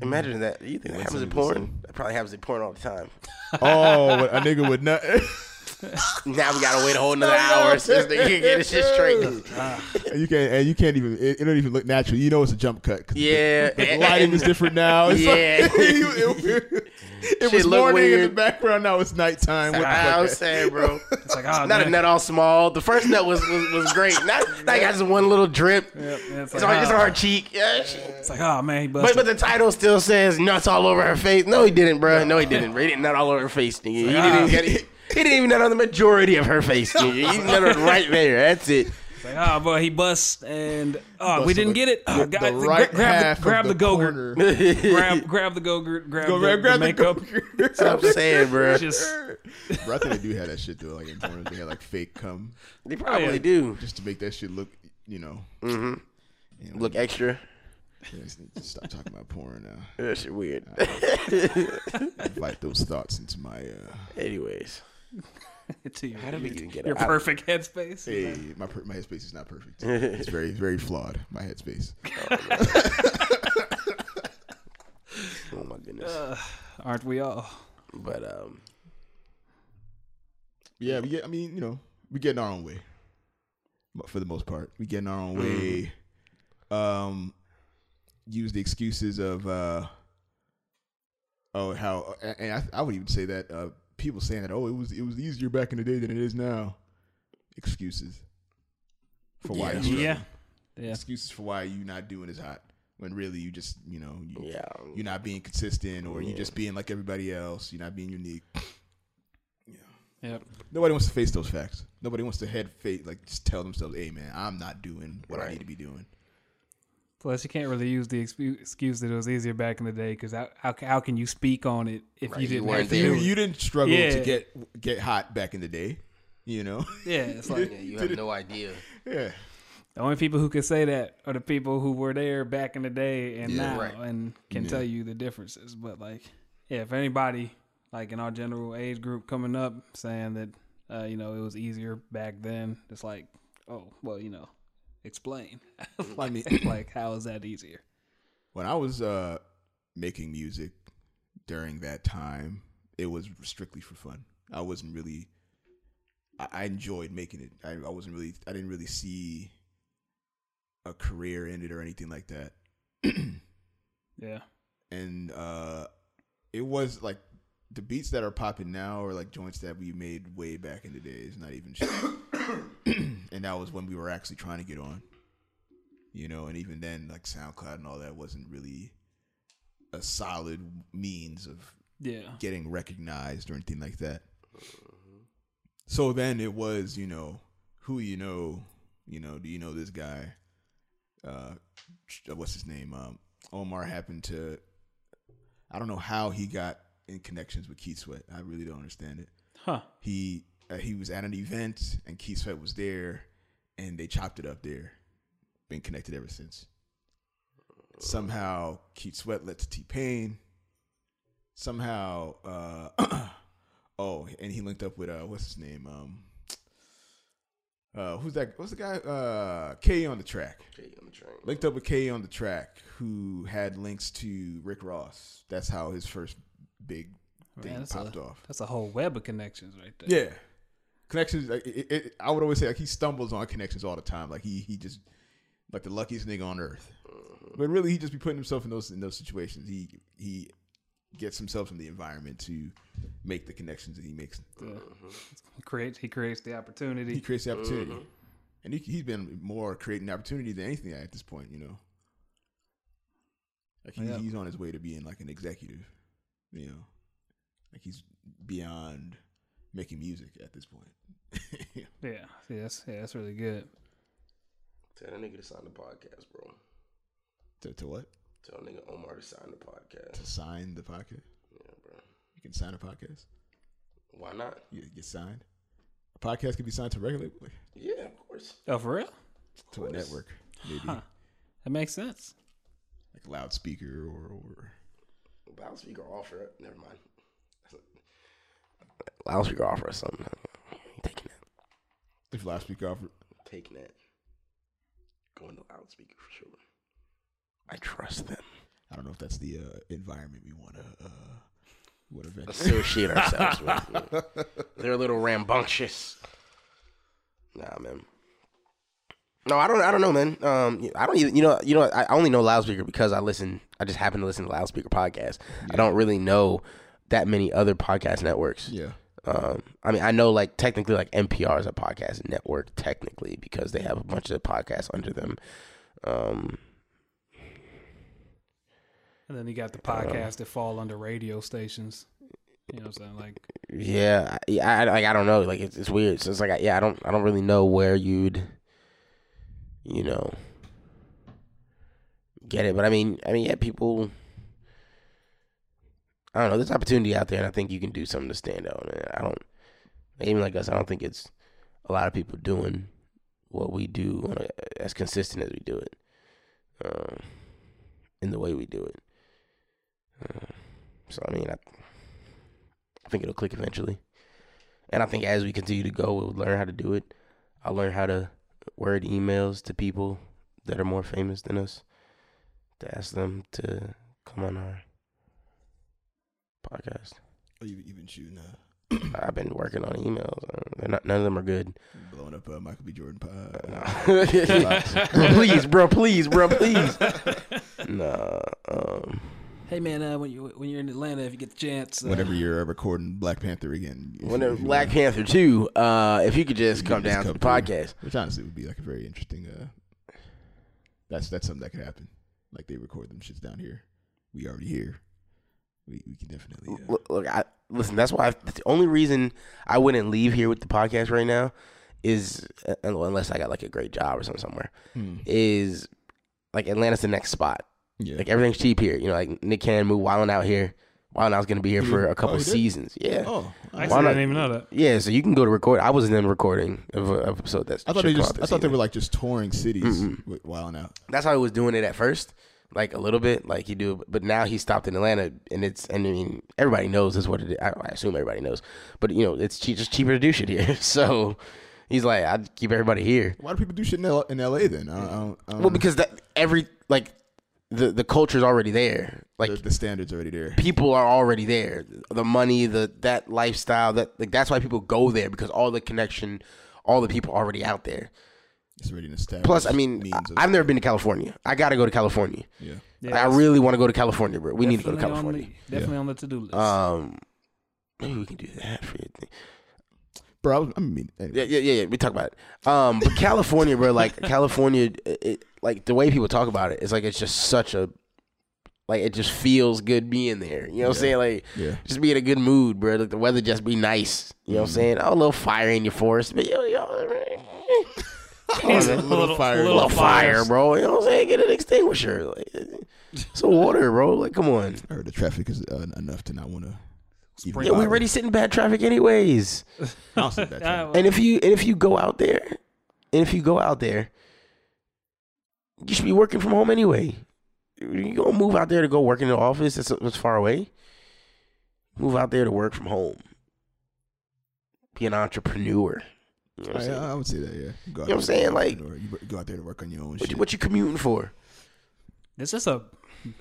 Speaker 1: Imagine that. You think that happens in porn? That probably happens in porn all the time. (laughs)
Speaker 5: oh, a nigga would not. (laughs) (laughs)
Speaker 1: Now we gotta wait a whole another hour since they can get this shit straight.
Speaker 5: And you can't, and you can't even. It, it don't even look natural. You know it's a jump cut. 'cause
Speaker 1: Yeah,
Speaker 5: the, the lighting is different now. It's
Speaker 1: Yeah. (laughs)
Speaker 5: like, it, it (laughs) was
Speaker 1: Shit look
Speaker 5: morning in the
Speaker 1: weird.
Speaker 5: background. Now it's nighttime. What the
Speaker 1: I
Speaker 5: fuck?
Speaker 1: was saying, bro.
Speaker 4: It's like, oh,
Speaker 1: Not a
Speaker 4: man.
Speaker 1: nut all small. The first nut was was, was great. Not now you got just one little drip.
Speaker 4: Yep, yeah, it's
Speaker 1: It's
Speaker 4: like,
Speaker 1: on, it's on ah. her cheek. Yeah, shit.
Speaker 4: It's like, oh man, he
Speaker 1: But
Speaker 4: busted.
Speaker 1: but the title still says nuts all over her face. No, he didn't, bro. No, he didn't. Bro. He didn't nut all over her face, nigga. He didn't even ah. get it. He didn't even nut on the majority of her face, nigga. He (laughs) nutted right there. That's it.
Speaker 4: It's like, oh boy, he bust, and oh, we didn't
Speaker 5: the-
Speaker 4: get it. Oh,
Speaker 5: the-
Speaker 4: guys,
Speaker 5: the
Speaker 4: gra-
Speaker 5: right
Speaker 4: grab
Speaker 5: half
Speaker 4: the grab
Speaker 5: of
Speaker 4: the,
Speaker 5: the
Speaker 4: go-gurt, (laughs) (laughs) grab grab the go-gurt, grab
Speaker 5: Go
Speaker 4: the,
Speaker 5: grab, grab
Speaker 4: the
Speaker 5: the
Speaker 4: makeup.
Speaker 1: That's what I'm saying, bro.
Speaker 4: Just
Speaker 5: Bro, I think they do have that shit though. Like in porn, they have like fake cum
Speaker 1: They probably
Speaker 4: yeah.
Speaker 1: do.
Speaker 5: just to make that shit look, you know.
Speaker 1: hmm
Speaker 5: you know,
Speaker 1: Look extra.
Speaker 5: yeah, just need to stop talking about porn now.
Speaker 1: That shit weird.
Speaker 5: Invite those thoughts into my. uh
Speaker 1: Anyways, (laughs)
Speaker 4: to your,
Speaker 1: how did we even get
Speaker 4: your
Speaker 1: out?
Speaker 4: perfect headspace.
Speaker 5: Hey, my per- my headspace is not perfect. (laughs) It's very very flawed. My headspace. (laughs)
Speaker 1: Oh my goodness.
Speaker 4: Uh, (sighs) aren't we all?
Speaker 1: But um,
Speaker 5: Yeah, we get. I mean, you know, we get in our own way. But For the most part, we get in our own way. Um, use the excuses of uh, oh how, and I, I would even say that uh, people saying that oh it was it was easier back in the day than it is now. Excuses for why
Speaker 1: Yeah.
Speaker 5: you struggle.
Speaker 4: Yeah, yeah.
Speaker 5: Excuses for why you not doing as hot when really you just you know you,
Speaker 1: yeah.
Speaker 5: you're not being consistent or you
Speaker 1: Yeah.
Speaker 5: just being like everybody else. You're not being unique.
Speaker 4: Yep.
Speaker 5: Nobody wants to face those facts. Nobody wants to head face like just tell themselves, "Hey, man, I'm not doing what I need to be doing."
Speaker 4: Plus, you can't really use the excuse that it was easier back in the day because how, how how can you speak on it if
Speaker 1: Right,
Speaker 4: you
Speaker 1: you
Speaker 4: didn't
Speaker 1: weren't
Speaker 4: have to.
Speaker 5: You,
Speaker 4: do it?
Speaker 5: you didn't struggle
Speaker 4: Yeah.
Speaker 5: to get get hot back in the day, you know.
Speaker 4: Yeah, it's like
Speaker 1: Yeah, you have no idea. (laughs)
Speaker 5: yeah,
Speaker 4: the only people who can say that are the people who were there back in the day and
Speaker 5: Yeah.
Speaker 4: now
Speaker 1: Right.
Speaker 4: and can
Speaker 5: Yeah.
Speaker 4: tell you the differences. But like, yeah, if anybody like in our general age group coming up saying that uh, you know it was easier back then, it's like, oh well, you know, explain. (laughs)
Speaker 5: I mean, (laughs)
Speaker 4: like, how is that easier?
Speaker 5: when I was uh, making music during that time, it was strictly for fun. I wasn't really. I, I enjoyed making it. I, I wasn't really. I didn't really see a career in it or anything like that. (clears throat)
Speaker 4: Yeah,
Speaker 5: and uh it was like the beats that are popping now are like joints that we made way back in the days not even shit. (coughs) and that was when we were actually trying to get on. You know and even then like soundcloud and all that wasn't really a solid means of
Speaker 4: yeah,
Speaker 5: getting recognized or anything like that. So then it was you know who you know you know do you know this guy? Uh what's his name? Um omar happened to i don't know how he got in connections with keith sweat. I really don't understand it.
Speaker 4: Huh?
Speaker 5: he uh, he was at an event and keith sweat was there and they chopped it up there been connected ever since. Somehow keith sweat led to t-pain. Somehow uh (clears throat) oh and he linked up with uh what's his name? Um uh who's that what's the guy? Uh K.E. on the track.
Speaker 1: Okay, on the train.
Speaker 5: linked up with K.E. on the track who had links to rick ross. That's how his first big thing
Speaker 4: Man, that's
Speaker 5: popped
Speaker 4: a,
Speaker 5: off.
Speaker 4: That's a whole web of connections right there.
Speaker 5: yeah. Connections like, it, it, i would always say like he stumbles on connections all the time. Like he he just like the luckiest nigga on earth. Uh-huh. But really he just be putting himself in those in those situations. He he gets himself in the environment to make the connections that he makes.
Speaker 4: Yeah. Uh-huh. He creates he creates the opportunity.
Speaker 5: he creates the opportunity. Uh-huh. And he, he's been more creating opportunity than anything at this point you know? Like he,
Speaker 4: Yeah.
Speaker 5: he's on his way to being like an executive you know like he's beyond making music at this point (laughs)
Speaker 4: yeah, yes, yeah, that's really good.
Speaker 1: Tell that nigga to sign the podcast, bro.
Speaker 5: to, to what
Speaker 1: Tell nigga Omar to sign the podcast.
Speaker 5: to sign the podcast
Speaker 1: Yeah, bro.
Speaker 5: you can sign a podcast
Speaker 1: Why not?
Speaker 5: you get signed a podcast can be signed to regulate
Speaker 1: Yeah, of course.
Speaker 4: Oh, for real?
Speaker 5: to a network maybe
Speaker 4: Huh. That makes sense.
Speaker 5: like a loudspeaker or, or
Speaker 1: Loudspeaker offer. Never mind. (laughs) Loudspeaker offer or something. Taking that.
Speaker 5: if loudspeaker offer.
Speaker 1: Taking that. Going to loudspeaker for sure. I trust them.
Speaker 5: I don't know if that's the uh, environment we want to uh, want to.
Speaker 1: Associate ourselves with. (laughs) They're a little rambunctious. Nah, man. No, I don't. I don't know, man. Um, I don't even. You know. You know. I I only know loudspeaker because I listen. I just happen to listen to loudspeaker podcasts. I don't really know that many other podcast networks.
Speaker 5: Yeah,
Speaker 1: Um, I mean, I know like technically like NPR is a podcast network technically because they have a bunch of podcasts under them. Um,
Speaker 4: And then you got the podcasts that fall under radio stations. You know what I'm saying? Like
Speaker 1: yeah, I, yeah, I, like I don't know, like it's, it's weird. So it's like, yeah, I don't, I don't really know where you'd, you know, get it. But I mean, I mean, yeah, people. I don't know. There's opportunity out there, and I think you can do something to stand out. I don't, even like us, I don't think it's a lot of people doing what we do as consistent as we do it, um, in the way we do it. Uh, so I mean, I, I think it'll click eventually, and I think as we continue to go, we'll learn how to do it. I'll learn how to word emails to people that are more famous than us to ask them to come on our podcast.
Speaker 5: oh, you you've been shooting uh, (clears throat)
Speaker 1: I've been working on emails. Uh, they're not, none of them are good.
Speaker 5: blowing up uh, Michael B. Jordan. Uh, (laughs)
Speaker 1: Bro, please, bro, please, bro, please. (laughs) nah. Um,
Speaker 4: Hey man, uh, when you when you're in Atlanta, if you get the chance, uh,
Speaker 5: whenever you're uh, recording Black Panther again, if you-
Speaker 1: whenever Black
Speaker 5: wanna-
Speaker 1: Panther two, uh, if you could just
Speaker 5: You
Speaker 1: come
Speaker 5: just
Speaker 1: down to the
Speaker 5: through.
Speaker 1: podcast.
Speaker 5: which honestly would be like a very interesting. Uh, that's that's something that could happen. Like they record them shits down here. We already here. We we can definitely. Uh,
Speaker 1: Look, look I, listen. That's why I, the only reason I wouldn't leave here with the podcast right now is uh, unless I got like a great job or something somewhere.
Speaker 5: hmm,
Speaker 1: Is like Atlanta's the next spot.
Speaker 5: Yeah.
Speaker 1: Like everything's cheap here. You know, like Nick Cannon moved Wild 'N Out here. Wild 'N Out's gonna be here for a couple
Speaker 5: Oh, he did?
Speaker 1: seasons. Yeah.
Speaker 5: oh,
Speaker 4: I
Speaker 5: I,
Speaker 1: Why
Speaker 4: actually
Speaker 1: not?
Speaker 4: didn't even know that.
Speaker 1: Yeah, so you can go to record. I was in the recording of an episode that's.
Speaker 5: I thought they just. I
Speaker 1: this
Speaker 5: thought they were like just touring cities
Speaker 1: Mm-mm.
Speaker 5: with Wild 'N Out.
Speaker 1: That's how he was doing it at first, like a little bit, like he do. But now he stopped in Atlanta, and it's. And I mean, everybody knows is what it is. I, I assume everybody knows, but you know, it's cheap, just cheaper to do shit here. (laughs) So he's like, I'd keep everybody here.
Speaker 5: Why do people do shit in, L- in L.A. then? I don't, I don't, I don't
Speaker 1: Well, because that every like the the culture's already there. Like
Speaker 5: the, the standards already there.
Speaker 1: people are already there. The money, the that lifestyle, that like that's why people go there because all the connection, all the people already out there.
Speaker 5: It's already an established.
Speaker 1: Plus, I mean, I, I've never been to California. I got to go to California.
Speaker 5: yeah.
Speaker 4: Yeah,
Speaker 1: I really want to go to California, bro. We need to go to
Speaker 4: definitely on
Speaker 1: California.
Speaker 4: the- definitely on the to do list.
Speaker 1: Um, maybe we can do that for your thing.
Speaker 5: Bro, I, mean, anyway.
Speaker 1: Yeah, yeah, yeah, yeah. We talk about it. Um, but California, bro, like (laughs) California, it, it, like the way people talk about it, it's like it's just such a, like it just feels good being there. You know what I'm saying? Like
Speaker 5: yeah.
Speaker 1: just be in a good mood, bro. Like the weather just be nice. You know what I'm saying? Oh, a little fire in your forest, but yo, yo, come on,
Speaker 4: a
Speaker 1: man.
Speaker 5: little fire.
Speaker 1: a
Speaker 4: little
Speaker 1: little fire, bro. You know what I'm saying? Get an extinguisher, like (laughs) some water, bro. Like, come on.
Speaker 5: I heard the traffic is uh, enough to not want to.
Speaker 4: Spring
Speaker 1: Yeah, we
Speaker 4: bottle.
Speaker 1: already sit in bad traffic anyways.
Speaker 5: I'll say that.
Speaker 4: Ah,
Speaker 5: too.
Speaker 1: And if you and if you go out there, and if you go out there, you should be working from home anyway. You gonna move out there to go work in the office that's, that's far away. Move out there to work from home. Be an entrepreneur. You know what I'm
Speaker 5: I, would say that. Yeah. Go out
Speaker 1: You know what I'm
Speaker 5: there
Speaker 1: saying? Like-
Speaker 5: you go out there to work on your own
Speaker 1: What
Speaker 5: shit.
Speaker 1: you, what you commuting for?
Speaker 4: There's just a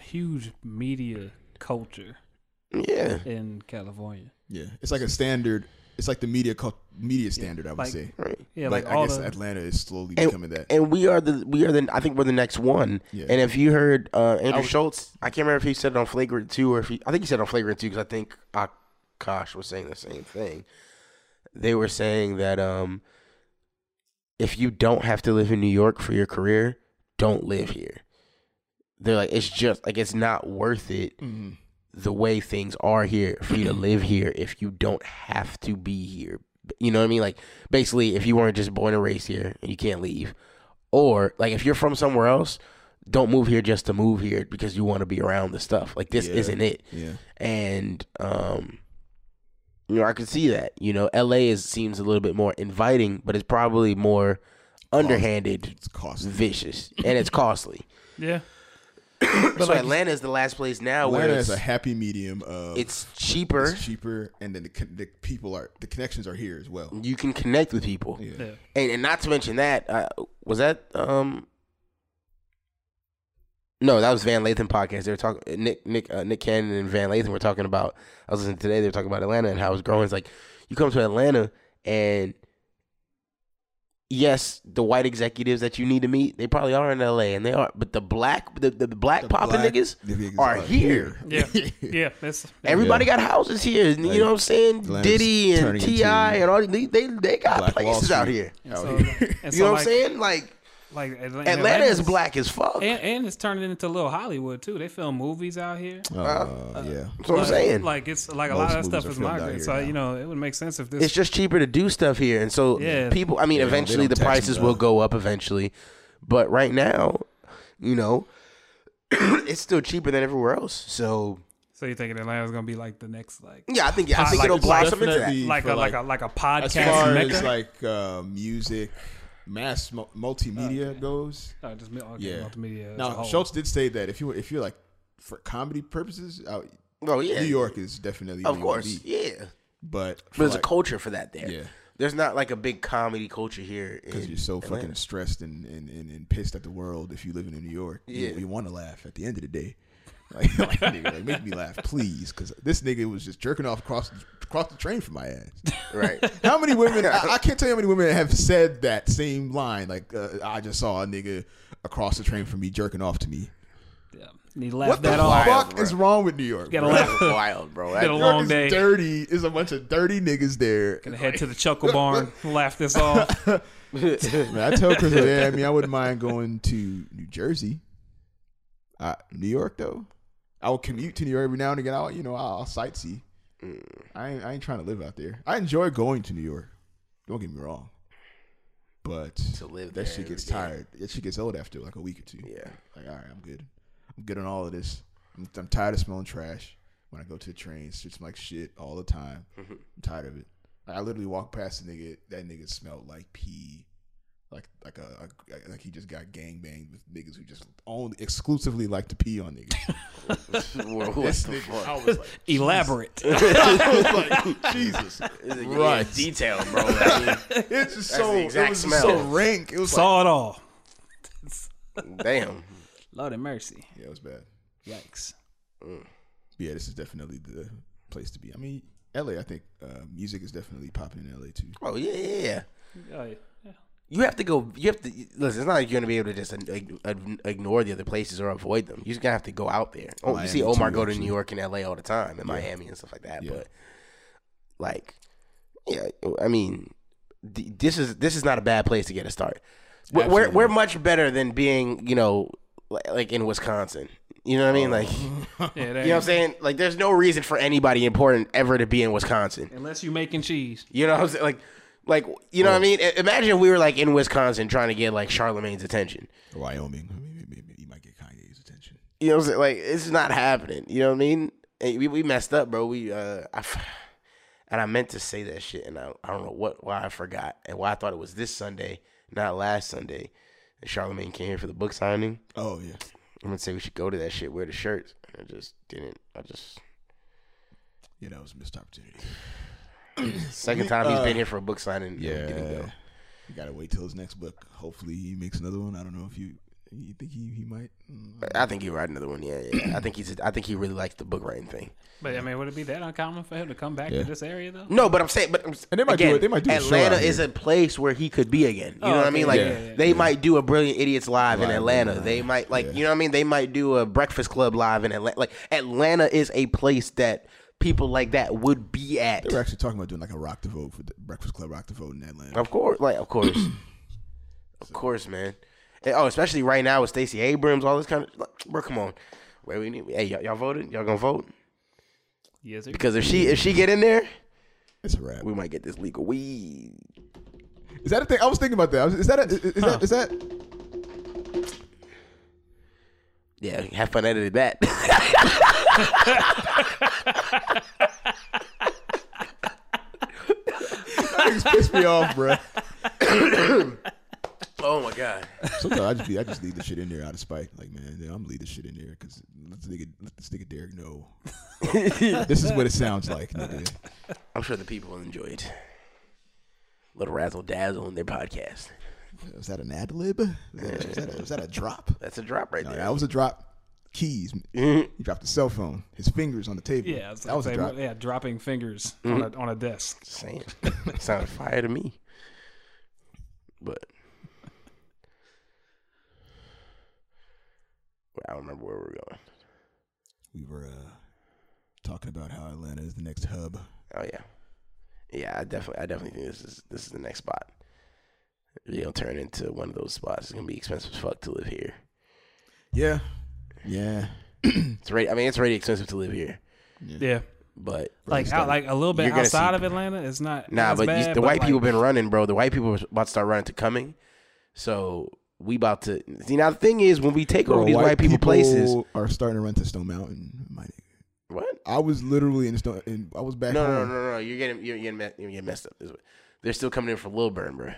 Speaker 4: huge media culture
Speaker 1: Yeah,
Speaker 4: in California.
Speaker 5: yeah, it's like a standard. It's like the media cult, media standard. I would
Speaker 4: like-
Speaker 5: say.
Speaker 1: right.
Speaker 4: Yeah,
Speaker 5: like,
Speaker 4: like,
Speaker 5: I
Speaker 4: all
Speaker 5: guess
Speaker 4: the
Speaker 5: Atlanta is slowly
Speaker 1: And-
Speaker 5: becoming that.
Speaker 1: And we are the we are the I think we're the next one.
Speaker 5: Yeah.
Speaker 1: And if you heard uh, Andrew
Speaker 5: was-
Speaker 1: Schultz, I can't remember if he said it on Flagrant Two or if he I think he said it on Flagrant Two because I think Akaash was saying the same thing. They were saying that um, if you don't have to live in New York for your career, don't live here. They're like it's just like it's not worth it
Speaker 5: Mhm.
Speaker 1: The way things are here for you to (clears throat) live here if you don't have to be here. You know what I mean? Like basically, if you weren't just born and raised here and you can't leave, or like if you're from somewhere else, don't move here just to move here because you want to be around the stuff. Like this
Speaker 5: Yeah.
Speaker 1: isn't it.
Speaker 5: Yeah.
Speaker 1: And um, you know, I could see that. You know, L.A. is seems a little bit more inviting, but it's probably more underhanded,
Speaker 5: It's costly.
Speaker 1: vicious, (laughs) and it's costly.
Speaker 4: yeah.
Speaker 1: So
Speaker 4: like-
Speaker 1: Atlanta is the last place now
Speaker 5: Atlanta
Speaker 1: where
Speaker 5: is
Speaker 1: it's,
Speaker 5: a happy medium of
Speaker 1: it's cheaper.
Speaker 5: it's cheaper, and then the, the people are the connections are here as well.
Speaker 1: you can connect with people,
Speaker 5: Yeah.
Speaker 4: Yeah.
Speaker 1: and, and not to mention that uh, was that um. No, that was Van Lathan podcast. They were talking Nick Nick uh, Nick Cannon and Van Lathan were talking about. I was listening today. They were talking about Atlanta and how it's growing. It's like you come to Atlanta and yes, the white executives that you need to meet, they probably are in L.A. and they are, but the black the the, black
Speaker 5: The
Speaker 1: popping
Speaker 5: black-
Speaker 1: niggas (laughs)
Speaker 5: niggas
Speaker 1: are here.
Speaker 4: Yeah. (laughs) Yeah. That's
Speaker 1: Everybody
Speaker 5: Yeah.
Speaker 1: got houses here.
Speaker 5: Like,
Speaker 1: you know what I'm saying?
Speaker 5: Atlanta's
Speaker 1: Diddy and
Speaker 5: turning
Speaker 1: T.I.
Speaker 5: into
Speaker 1: and all they they, they got
Speaker 5: Black Wall
Speaker 1: places out
Speaker 5: Street.
Speaker 1: here.
Speaker 5: Out
Speaker 4: so, (laughs)
Speaker 5: here.
Speaker 4: and
Speaker 1: You
Speaker 4: so
Speaker 1: know what I'm saying? Like
Speaker 4: Like Atlanta,
Speaker 1: Atlanta is black as fuck.
Speaker 4: and, and it's turning into a little Hollywood too. They film movies out here.
Speaker 5: Uh, yeah.
Speaker 1: That's what I'm
Speaker 4: Like-
Speaker 1: saying.
Speaker 4: Like it's like a
Speaker 5: Most
Speaker 4: lot of that stuff is
Speaker 5: filmed
Speaker 4: migrant. So
Speaker 5: now.
Speaker 4: you know it would make sense if this.
Speaker 1: it's just cheaper to do stuff here, and so
Speaker 4: Yeah.
Speaker 1: people. I mean,
Speaker 5: Yeah, they don't- they
Speaker 1: eventually the prices will go up eventually, but right now, you know, (clears throat) it's still cheaper than everywhere else. So
Speaker 4: so you thinking Atlanta's gonna be like the next like
Speaker 1: yeah, I think I
Speaker 4: Pod-
Speaker 1: think
Speaker 4: like-
Speaker 1: it'll
Speaker 4: like
Speaker 1: blossom into that.
Speaker 4: like a like,
Speaker 5: like-
Speaker 4: a like a
Speaker 5: As
Speaker 4: podcast
Speaker 5: far
Speaker 4: mecca?
Speaker 5: as like uh, music, mass mu- multimedia goes,
Speaker 4: oh, just okay,
Speaker 5: yeah.
Speaker 4: multimedia.
Speaker 5: now. Schultz did say that if you if you're like for comedy purposes, uh,
Speaker 1: Oh yeah,
Speaker 5: New York is definitely
Speaker 1: of
Speaker 5: where you wanna
Speaker 1: course,
Speaker 5: be.
Speaker 1: yeah.
Speaker 5: But
Speaker 1: But
Speaker 5: for
Speaker 1: there's a culture for that there.
Speaker 5: Yeah.
Speaker 1: There's not like a big comedy culture here
Speaker 5: because you're so
Speaker 1: Atlanta.
Speaker 5: fucking stressed and, and, and, and pissed at the world if you live in New York. You-
Speaker 1: Yeah.
Speaker 5: you, want to laugh at the end of the day. (laughs) Like, like, nigga, like, make me laugh, please, because this nigga was just jerking off across across the train from my ass. (laughs)
Speaker 1: right.
Speaker 5: How many women? I, I (laughs) can't tell you how many women have said that same line. Like, uh, I just saw a nigga across the train from me jerking off to me.
Speaker 4: yeah. And he laughed
Speaker 5: What the
Speaker 4: that off.
Speaker 1: Wild,
Speaker 5: fuck
Speaker 1: bro.
Speaker 5: is wrong with New York?
Speaker 4: Gotta
Speaker 5: bro?
Speaker 4: laugh.
Speaker 1: wild, bro. (laughs)
Speaker 4: Been a
Speaker 1: That-
Speaker 5: New
Speaker 4: long
Speaker 5: York is
Speaker 4: day.
Speaker 5: dirty. Is a bunch of dirty niggas there.
Speaker 4: Gonna head to the Chuckle Barn, laugh this off.
Speaker 5: Man, I tell Chris, yeah, I mean, I wouldn't mind going to New Jersey. Uh, New York, though, I will commute to New York every now and again. I'll, you know, I'll, I'll I ain't, I ain't trying to live out there. I enjoy going to New York. Don't get me wrong, but
Speaker 1: To live
Speaker 5: that shit gets
Speaker 1: day.
Speaker 5: tired. That shit gets old after like a week or two.
Speaker 1: Yeah.
Speaker 5: like all right, I'm good. I'm good on all of this. I'm, I'm tired of smelling trash when I go to the trains. It smells like shit all the time.
Speaker 1: Mm-hmm.
Speaker 5: I'm tired of it. Like, I literally walked past a nigga. That nigga smelled like pee, like like a, a like he just got gang banged with niggas who just only exclusively like to pee on niggas. (laughs)
Speaker 1: What
Speaker 5: This
Speaker 1: the
Speaker 5: nigga,
Speaker 1: fuck?
Speaker 5: I was like, (laughs)
Speaker 4: Elaborate. (laughs)
Speaker 5: I was like, Jesus,
Speaker 1: It's a-
Speaker 5: right?
Speaker 1: detail, bro. I mean,
Speaker 5: It's just
Speaker 1: the
Speaker 5: so it was just so
Speaker 1: smell.
Speaker 5: rank. It was like,
Speaker 4: Saw it all.
Speaker 1: damn.
Speaker 4: Lord have mercy.
Speaker 5: yeah, it was bad.
Speaker 4: Yikes.
Speaker 5: Yeah, this is definitely the place to be. I mean, LA. I think uh, music is definitely popping in LA too.
Speaker 1: Oh yeah, yeah, yeah.
Speaker 4: Oh, yeah.
Speaker 1: You have to go. You have to listen. It's not like you're gonna be able to just ig- ig- ignore the other places or avoid them. You're just gonna have to go out there. Oh, you see Omar
Speaker 5: too,
Speaker 1: go to
Speaker 5: actually.
Speaker 1: New York and L.A. all the time, and Miami and stuff like that.
Speaker 5: Yeah.
Speaker 1: But like, yeah, I mean, this is this is not a bad place to get a start. We're we're, we're much better than being, you know, like, in Wisconsin. You know what I mean? Like, you oh. (laughs) (laughs)
Speaker 4: Yeah, that
Speaker 1: know what I'm saying? Like, there's no reason for anybody important ever to be in Wisconsin.
Speaker 4: Unless you're making cheese.
Speaker 1: You know what I'm saying? Like, like you know what I mean? Imagine if we were like in Wisconsin trying to get like Charlamagne's attention.
Speaker 5: Or Wyoming. I mean, maybe, maybe you might get Kanye's attention.
Speaker 1: You know what I'm saying? Like, it's not happening. You know what I mean? And we we messed up, bro. We uh, I, and I meant to say that shit, and I I don't know what why I forgot and why I thought it was this Sunday, not last Sunday. And Charlemagne came here for the book signing.
Speaker 5: Oh yeah.
Speaker 1: I'm gonna say we should go to that shit, wear the shirts. And I just didn't. I just
Speaker 5: Yeah, that was a missed opportunity.
Speaker 1: Second
Speaker 5: We,
Speaker 1: time he's
Speaker 5: uh,
Speaker 1: been here for a book signing. and
Speaker 5: Yeah.
Speaker 1: didn't go.
Speaker 5: You gotta wait till his next book. Hopefully he makes another one. I don't know if you you think he, he might. Mm,
Speaker 1: I think he'll write another one. Yeah, yeah. I think he's. I think he really likes the book writing thing.
Speaker 4: But I mean, would it be that uncommon for him to come back
Speaker 5: Yeah.
Speaker 4: to this area though?
Speaker 1: No, but I'm saying, but I'm,
Speaker 5: And they might do
Speaker 1: again,
Speaker 5: it- they might do a
Speaker 1: Atlanta is a place where he could be again. You
Speaker 4: Oh,
Speaker 1: know what I mean? Like
Speaker 4: yeah, yeah, yeah.
Speaker 1: they might do a Brilliant Idiots live, in Atlanta.
Speaker 5: yeah.
Speaker 1: They might like
Speaker 5: Yeah.
Speaker 1: you know what I mean. They might do a Breakfast Club live in Atlanta. Like Atlanta is a place that people like that would be at.
Speaker 5: They were actually talking about doing like a rock to vote for the Breakfast Club rock to vote in Atlanta.
Speaker 1: Of course, like of course, (clears throat) of course, man. And, oh, especially right now with Stacey Abrams, all this kind of. Like, bro, come on. Where we need? Hey, y'all, y'all voted? Y'all gonna vote?
Speaker 4: Yes, sir.
Speaker 1: Because if she if she get in there,
Speaker 5: It's a wrap.
Speaker 1: we might get this legal weed.
Speaker 5: Is that a thing? I was thinking about that. Is that a, is, is huh. that is that?
Speaker 1: Yeah, have fun editing that. (laughs)
Speaker 5: Things piss me off, bro. (coughs)
Speaker 1: Oh my god.
Speaker 5: Sometimes I just be, I just leave the shit in there out of spite. Like, man, yeah, I'm gonna leave this shit in there because let this nigga, let this nigga Derek know. (laughs) this is what it sounds like, nigga.
Speaker 1: I'm sure the people will enjoy it. Little razzle dazzle on their podcast.
Speaker 5: Was that an ad lib? Was that, was a, was that a drop?
Speaker 1: That's a drop right
Speaker 5: No,
Speaker 1: there.
Speaker 5: that was a drop. Keys.
Speaker 1: Mhm.
Speaker 5: He dropped the cell phone. His fingers on the table.
Speaker 4: Yeah, it's
Speaker 5: that
Speaker 4: like
Speaker 5: was a drop.
Speaker 4: yeah, dropping fingers on a on a desk.
Speaker 1: Saying. (laughs) Sounded fire to me. But I don't remember where we're going.
Speaker 5: We were uh, talking about how Atlanta is the next hub.
Speaker 1: Oh yeah, yeah. I definitely, I definitely think this is this is the next spot. It's gonna turn into one of those spots. It's gonna be expensive as fuck to live here.
Speaker 5: Yeah, yeah.
Speaker 1: It's right. I mean, it's already expensive to live here,
Speaker 4: Yeah,
Speaker 1: but
Speaker 4: like out, like a little bit
Speaker 1: You're gonna
Speaker 4: outside
Speaker 1: see-
Speaker 4: of Atlanta, it's not.
Speaker 1: nah.
Speaker 4: not as
Speaker 1: But you,
Speaker 4: bad,
Speaker 1: the white
Speaker 4: like,
Speaker 1: people been running, bro. The white people are about to start running to coming. So we about to see. Now the thing is, when we take over
Speaker 5: Bro,
Speaker 1: these white, people, places,
Speaker 5: are starting to run to Stone Mountain. My nigga.
Speaker 1: what?
Speaker 5: I was literally in Stone. In, I was back
Speaker 1: No, no,
Speaker 5: home.
Speaker 1: no, no, no. You're getting, you're getting, me- you're getting messed up. This way. They're still coming in from Lilburn, bro.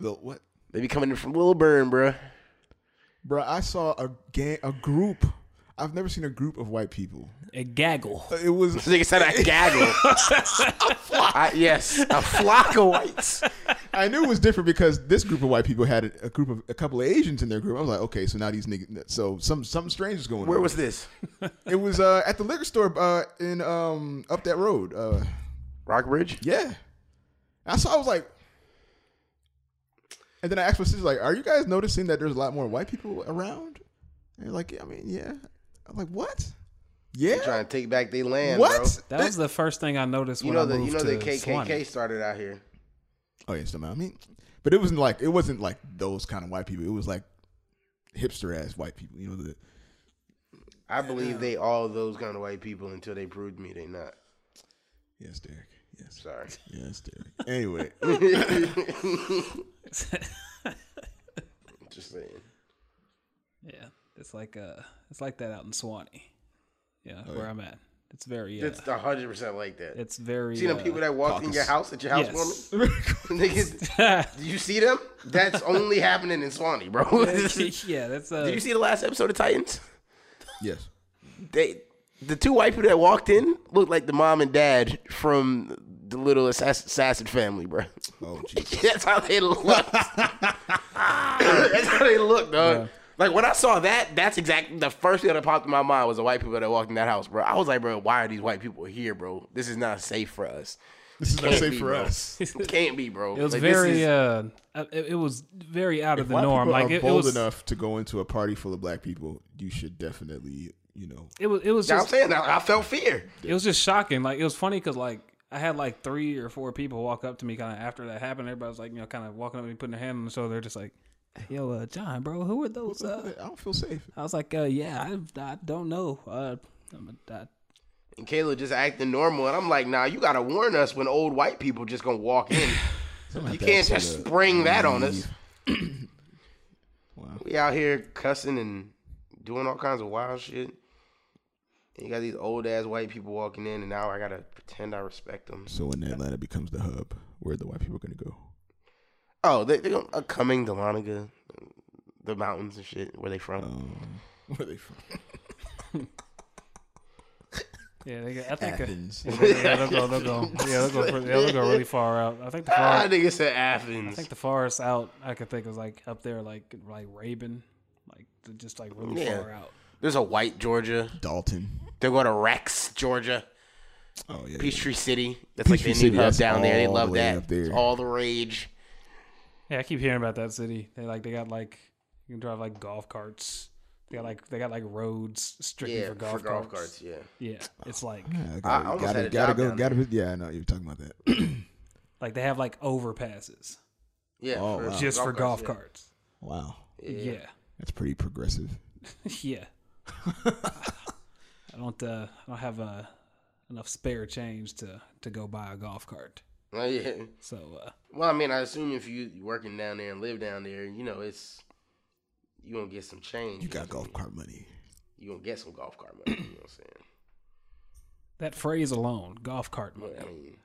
Speaker 5: The- what,
Speaker 1: They be coming in from Lilburn, bro.
Speaker 5: Bro? I saw a gang, a group. I've never seen a group of white people.
Speaker 4: a gaggle.
Speaker 5: It was
Speaker 1: This nigga said a (laughs) gaggle. I, yes, a flock of whites.
Speaker 5: I knew it was different because this group of white people had a, a group of a couple of Asians in their group. I was like, okay, so now these niggas, so some something strange is going
Speaker 1: Where
Speaker 5: on.
Speaker 1: Where was this? (laughs)
Speaker 5: it? Was uh, at the liquor store uh, in um up that road. Uh,
Speaker 1: Rockbridge?
Speaker 5: yeah, I saw. I was like, and then I asked my sister, like, are you guys noticing that there's a lot more white people around? And they're like, yeah, I mean, yeah. I'm like, what? Yeah.
Speaker 1: Trying to take back their land,
Speaker 5: what?
Speaker 1: bro.
Speaker 4: That was the first thing I noticed
Speaker 1: You
Speaker 4: when
Speaker 1: know
Speaker 4: I
Speaker 1: the
Speaker 4: moved
Speaker 1: you know the
Speaker 4: to
Speaker 1: KKK
Speaker 4: Suwanee.
Speaker 1: started out here.
Speaker 5: Oh yeah, still, I mean, but it wasn't like it wasn't like those kind of white people. It was like hipster ass white people. You know the
Speaker 1: I believe they all those kind of white people until they proved me they're not.
Speaker 5: yes, Derek. Yes,
Speaker 1: Sorry.
Speaker 5: yes, Derek. (laughs) Anyway, (laughs) (laughs)
Speaker 1: Just saying.
Speaker 4: Yeah, it's like uh, it's like that out in Suwanee. Yeah,
Speaker 5: Oh,
Speaker 4: where
Speaker 5: yeah.
Speaker 4: I'm at. It's very. Uh,
Speaker 1: It's hundred percent like that.
Speaker 4: it's very.
Speaker 1: See them
Speaker 4: uh,
Speaker 1: people that walked in your house at your house
Speaker 4: yes.
Speaker 1: housewarming? Niggas, do you see them? That's only happening in Suwanee, bro.
Speaker 4: Yeah, that's. Uh, Did
Speaker 1: you see the last episode of Titans?
Speaker 5: yes.
Speaker 1: They, the two white people that walked in looked like the mom and dad from the little Assass- assassin family, bro.
Speaker 5: Oh (laughs) jeez.
Speaker 1: That's how they look. (laughs) that's how they look, dog. Like when I saw that, that's exactly the first thing that popped in my mind was the white people that walked in that house, bro. I was like, bro, why are these white people here, bro? This is not safe for us.
Speaker 5: This is not
Speaker 1: Can't
Speaker 5: safe
Speaker 1: be,
Speaker 5: for
Speaker 1: bro.
Speaker 5: us. (laughs)
Speaker 1: Can't be, bro.
Speaker 4: It was
Speaker 1: Like,
Speaker 4: very.
Speaker 1: is-
Speaker 4: uh, uh, it, it was very out of
Speaker 5: If
Speaker 4: the
Speaker 5: white
Speaker 4: norm.
Speaker 5: people
Speaker 4: Like
Speaker 5: are
Speaker 4: it, it
Speaker 5: bold
Speaker 4: was.
Speaker 5: enough to go into a party full of black people, you should definitely, you know,
Speaker 4: It was. It was
Speaker 1: Yeah, I'm saying I, I felt fear.
Speaker 4: It was just shocking. Like it was funny because like I had like three or four people walk up to me kind of after that happened. Everybody was like, you know, kind of walking up to me, putting their hand on the shoulder. They're just like, "Yo, uh, John, bro, who are those?" Uh?
Speaker 5: I don't feel safe.
Speaker 4: I was like, uh, "Yeah, I, I don't know. Uh, I'm a, I,
Speaker 1: And Kayla just acting normal, and I'm like, nah, you gotta warn us when old white people just gonna walk in. (sighs) you can't just spring that on us.
Speaker 5: Wow. (clears throat)
Speaker 1: We out here cussing and doing all kinds of wild shit. And you got these old ass white people walking in, and now I gotta pretend I respect them.
Speaker 5: So when Atlanta becomes the hub, where are the white people going to go?
Speaker 1: Oh, they they gonna, uh, coming to Dahlonega, the mountains and shit. Where they from?
Speaker 5: Um, (laughs) where they from? (laughs)
Speaker 4: yeah, they, got- I think. Uh,
Speaker 5: Athens.
Speaker 4: yeah, they'll go. They'll go. (laughs) Yeah, they'll go. Yeah, they'll go really far out. I think the
Speaker 1: Ah,
Speaker 4: far.
Speaker 1: nigga said
Speaker 4: I
Speaker 1: Athens.
Speaker 4: think the farthest out I could think was like up there, like like Rabun, like just like really
Speaker 1: Yeah.
Speaker 4: far out.
Speaker 1: There's a white Georgia.
Speaker 5: Dalton.
Speaker 1: They're going to Rex, Georgia.
Speaker 5: Oh yeah.
Speaker 1: Peachtree City. That's like
Speaker 5: Peachtree
Speaker 1: their
Speaker 5: City,
Speaker 1: new hub down there. They
Speaker 5: all the
Speaker 1: love that.
Speaker 5: there.
Speaker 1: It's all the rage.
Speaker 4: Yeah, I keep hearing about that city. They like they got like you can drive like golf carts. They got like they got like roads strictly
Speaker 1: Yeah,
Speaker 4: for golf,
Speaker 1: for golf
Speaker 4: carts.
Speaker 1: carts. Yeah.
Speaker 4: Yeah, it's like
Speaker 5: Yeah,
Speaker 1: I
Speaker 5: gotta,
Speaker 1: almost
Speaker 5: gotta,
Speaker 1: had a
Speaker 5: gotta
Speaker 1: job
Speaker 5: go.
Speaker 1: down
Speaker 5: Gotta. Yeah, I know you're talking about that. (clears throat)
Speaker 4: like they have like overpasses
Speaker 1: Yeah.
Speaker 5: Oh, wow.
Speaker 4: just for golf
Speaker 1: yeah.
Speaker 4: carts.
Speaker 5: wow,
Speaker 1: Yeah.
Speaker 4: Yeah,
Speaker 5: that's pretty progressive. (laughs)
Speaker 4: yeah. (laughs) I don't uh I don't have uh, enough spare change to to go buy a golf cart.
Speaker 1: Oh, yeah.
Speaker 4: So uh
Speaker 1: Well, I mean, I assume if you you working down there and live down there, you know, it's you gonna get some change.
Speaker 5: You got
Speaker 1: know
Speaker 5: golf
Speaker 1: mean?
Speaker 5: cart money.
Speaker 1: You gonna get some golf cart money. You know what I'm saying?
Speaker 4: that phrase alone, golf cart money.
Speaker 1: But, I mean,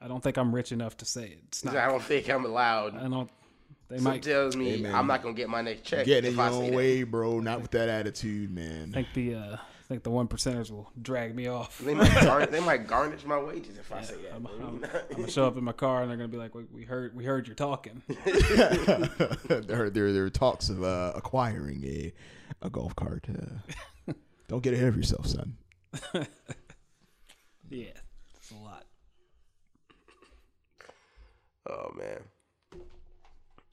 Speaker 4: I don't think I'm rich enough to say it. It's not.
Speaker 1: I don't think I'm allowed.
Speaker 4: I don't. They
Speaker 1: Something
Speaker 4: might
Speaker 1: tells me
Speaker 5: Hey, man.
Speaker 1: I'm not gonna get my next check.
Speaker 5: Get in
Speaker 1: if
Speaker 5: your
Speaker 1: I say
Speaker 5: own
Speaker 1: that.
Speaker 5: way, bro. Not with that attitude, man.
Speaker 4: think the uh, I think the one percenters will drag me off.
Speaker 1: They might, gar- (laughs) they might garnish my wages if I say that.
Speaker 4: I'm. I'm, I'm gonna show up in my car and they're gonna be like, "We, we heard, we heard you're talking."
Speaker 5: there, there, there are talks of uh, acquiring a a golf cart. Uh, (laughs) don't get ahead of yourself, son. (laughs)
Speaker 4: Yeah, it's a lot.
Speaker 1: oh man.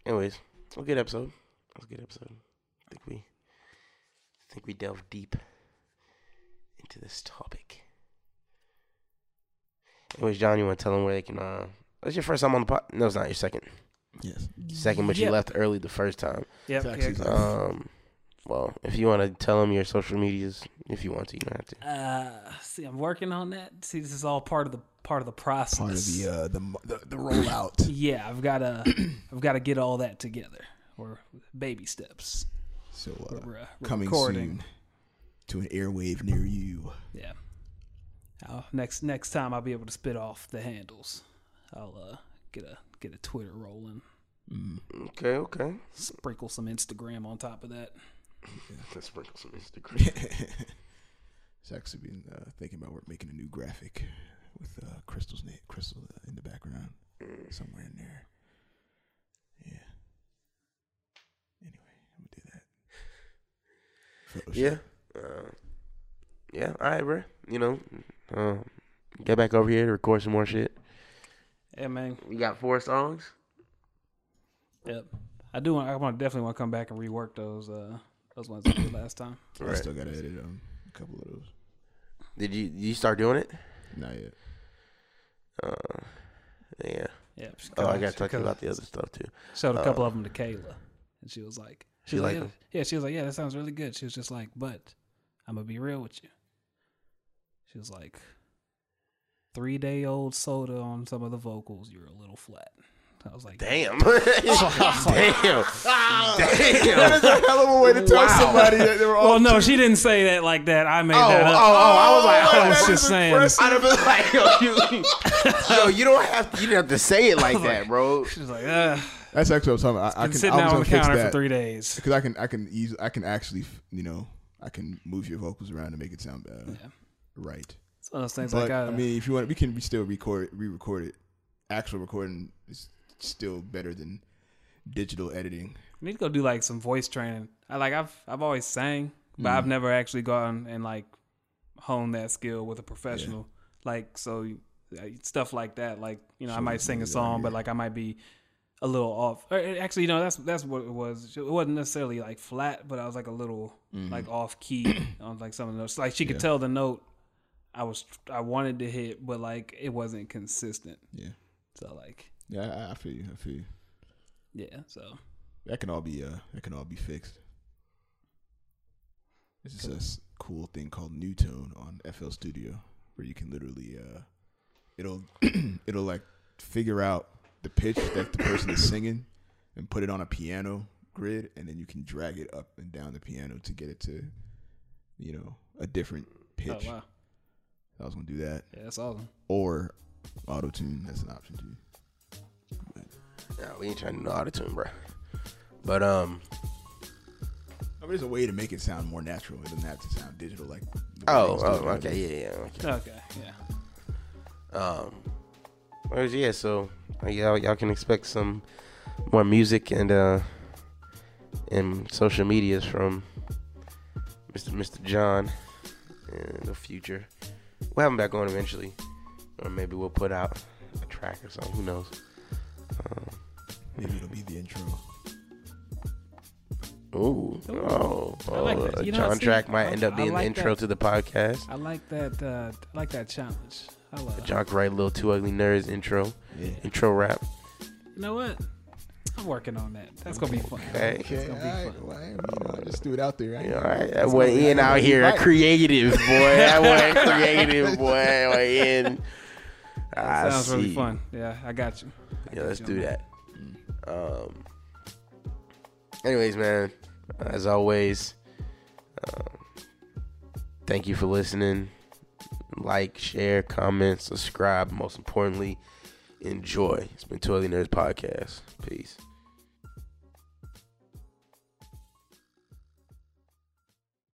Speaker 1: Anyways, it was a good episode. It was a good episode. I think we, I think we delved deep into this topic. Anyways, John, you want to tell them where they can? Uh, that's your first time on the pod. No, it's not your second.
Speaker 5: Yes.
Speaker 1: Second, but you left early the first time.
Speaker 4: Yep.
Speaker 5: It's
Speaker 4: yeah.
Speaker 1: Um, well, if you want to tell them your social medias, if you want to, you don't have to.
Speaker 4: Uh, see, I'm working on that. See, this is all part of the part of the process.
Speaker 5: Part of the uh, the the, the rollout. (coughs)
Speaker 4: yeah, I've got to, (clears throat) I've got to get all that together. Or baby steps.
Speaker 5: So
Speaker 4: We're,
Speaker 5: uh,
Speaker 4: we're, we're
Speaker 5: coming
Speaker 4: recording.
Speaker 5: soon to an airwave near you.
Speaker 4: Yeah. I'll, next next time I'll be able to spit off the handles. I'll uh, get a get a Twitter rolling.
Speaker 5: Mm.
Speaker 1: Okay, okay.
Speaker 4: Sprinkle some Instagram on top of that. (laughs)
Speaker 1: Let's sprinkle some Instagram. (laughs)
Speaker 5: It's actually been uh, thinking about we're making a new graphic with uh, Crystal's name, Crystal uh, in the background, somewhere in there. Yeah. Anyway, I'm gonna do that. Photoshop.
Speaker 1: Yeah. Uh, yeah. All right, bro. You know, uh, get back over here to record some more shit.
Speaker 4: Yeah, man.
Speaker 1: We got four songs.
Speaker 4: Yep. I do. Want, I want definitely want to come back and rework those uh those ones I did last time.
Speaker 5: I still gotta edit um, a couple of those.
Speaker 1: Did you did you start doing it?
Speaker 5: Not yet.
Speaker 1: Uh, yeah.
Speaker 4: Yeah.
Speaker 1: Oh, I got to talk to you about the other stuff too.
Speaker 4: Showed a couple
Speaker 1: uh,
Speaker 4: of them to Kayla, and she was like,
Speaker 1: She
Speaker 4: was
Speaker 1: liked
Speaker 4: yeah,
Speaker 1: them?
Speaker 4: Yeah, she was like, yeah, that sounds really good. She was just like, but I'm gonna be real with you. She was like, three day old soda on some of the vocals. You're a little flat. I was like,
Speaker 1: Damn. (laughs) (laughs) (laughs) Damn. Damn.
Speaker 5: That's a hell of a way to tell
Speaker 1: Wow.
Speaker 5: somebody that they were all.
Speaker 4: Well, no, she didn't say that like that. I made
Speaker 1: Oh,
Speaker 4: that
Speaker 1: oh,
Speaker 4: up.
Speaker 1: oh, I was like,
Speaker 4: I
Speaker 1: oh,
Speaker 4: was just saying.
Speaker 1: I'd have been like, yo, you, yo, you don't have to, you didn't have to say it like that, bro.
Speaker 4: She was like, uh,
Speaker 5: That's actually what I'm talking about. I, I
Speaker 4: been
Speaker 5: can.
Speaker 4: sitting
Speaker 5: I was
Speaker 4: out on the
Speaker 5: fix
Speaker 4: counter for three days.
Speaker 5: because I can. I can ease. I can actually. You know. I can move your vocals around to make it sound uh,
Speaker 4: Yeah.
Speaker 5: right.
Speaker 4: It's one of those things
Speaker 5: But
Speaker 4: like I,
Speaker 5: I mean, if you want, we can still record, re-record it. Actual recording is still better than digital editing.
Speaker 4: I need to go do like some voice training. I like I've I've always sang, but
Speaker 5: Mm.
Speaker 4: I've never actually gone and like honed that skill with a professional. Like so uh, stuff like that. Like you know, I might sing a song, but like I might be a little off. Or actually, you know, that's that's what it was. It wasn't necessarily like flat, but I was like a little like off key (coughs) on like some of the notes. Like she could
Speaker 5: Mm-hmm. Yeah.
Speaker 4: tell the note I was I wanted to hit, but like it wasn't consistent.
Speaker 5: Yeah,
Speaker 4: So like
Speaker 5: yeah, I, I feel you. I feel you.
Speaker 4: yeah, so
Speaker 5: That can all be. Uh, that can all be fixed. This is a cool thing called Newtone on FL Studio, where you can literally, uh, it'll, (clears throat) it'll like figure out the pitch that the person is singing, and put it on a piano grid, and then you can drag it up and down the piano to get it to, you know, a different pitch.
Speaker 4: oh wow,
Speaker 5: I was gonna do that,
Speaker 4: yeah, that's awesome.
Speaker 5: or auto tune. That's an option too.
Speaker 1: No, we ain't trying to do auto tune, bro. But um,
Speaker 5: I mean, there's a way to make it sound more natural. It doesn't have to sound digital like.
Speaker 1: oh, oh, okay, yeah, yeah, okay.
Speaker 4: Okay, yeah.
Speaker 1: Um, whereas yeah, so y'all y'all can expect some more music and uh and social medias from Mr. Mr. John in the future. We'll have him back on eventually, or maybe we'll put out a track or something. Who knows? Um,
Speaker 5: Maybe it'll be the intro.
Speaker 1: ooh, oh,
Speaker 4: I like
Speaker 1: oh, a
Speaker 4: You know,
Speaker 1: John
Speaker 4: see,
Speaker 1: track might
Speaker 4: I-
Speaker 1: end up being
Speaker 4: like
Speaker 1: the intro
Speaker 4: that.
Speaker 1: to the podcast.
Speaker 4: I like that. Uh, I like that challenge. I love.
Speaker 1: John can write a little two ugly nerds intro,
Speaker 5: Yeah.
Speaker 1: intro rap.
Speaker 4: You know what? I'm working on that. That's gonna be fun.
Speaker 1: Okay.
Speaker 4: It's gonna be
Speaker 5: alright,
Speaker 4: fun.
Speaker 5: well, you know, I just threw it out there. Right? I
Speaker 1: Yeah,
Speaker 5: ain't-
Speaker 1: all right.
Speaker 5: it's
Speaker 1: That
Speaker 5: gonna
Speaker 1: Ian
Speaker 5: I
Speaker 1: out here,
Speaker 5: he
Speaker 1: a (laughs) creative boy. That boy, creative boy. That boy Ian. I
Speaker 4: That sounds
Speaker 1: see.
Speaker 4: really fun. Yeah, I got you. I
Speaker 1: Yeah,
Speaker 4: got
Speaker 1: let's
Speaker 4: you
Speaker 1: do
Speaker 4: on
Speaker 1: that. Um. Anyways, man. As always, um, thank you for listening. Like, share, comment, subscribe. Most importantly, enjoy. It's been Toilet Nerds Podcast. Peace.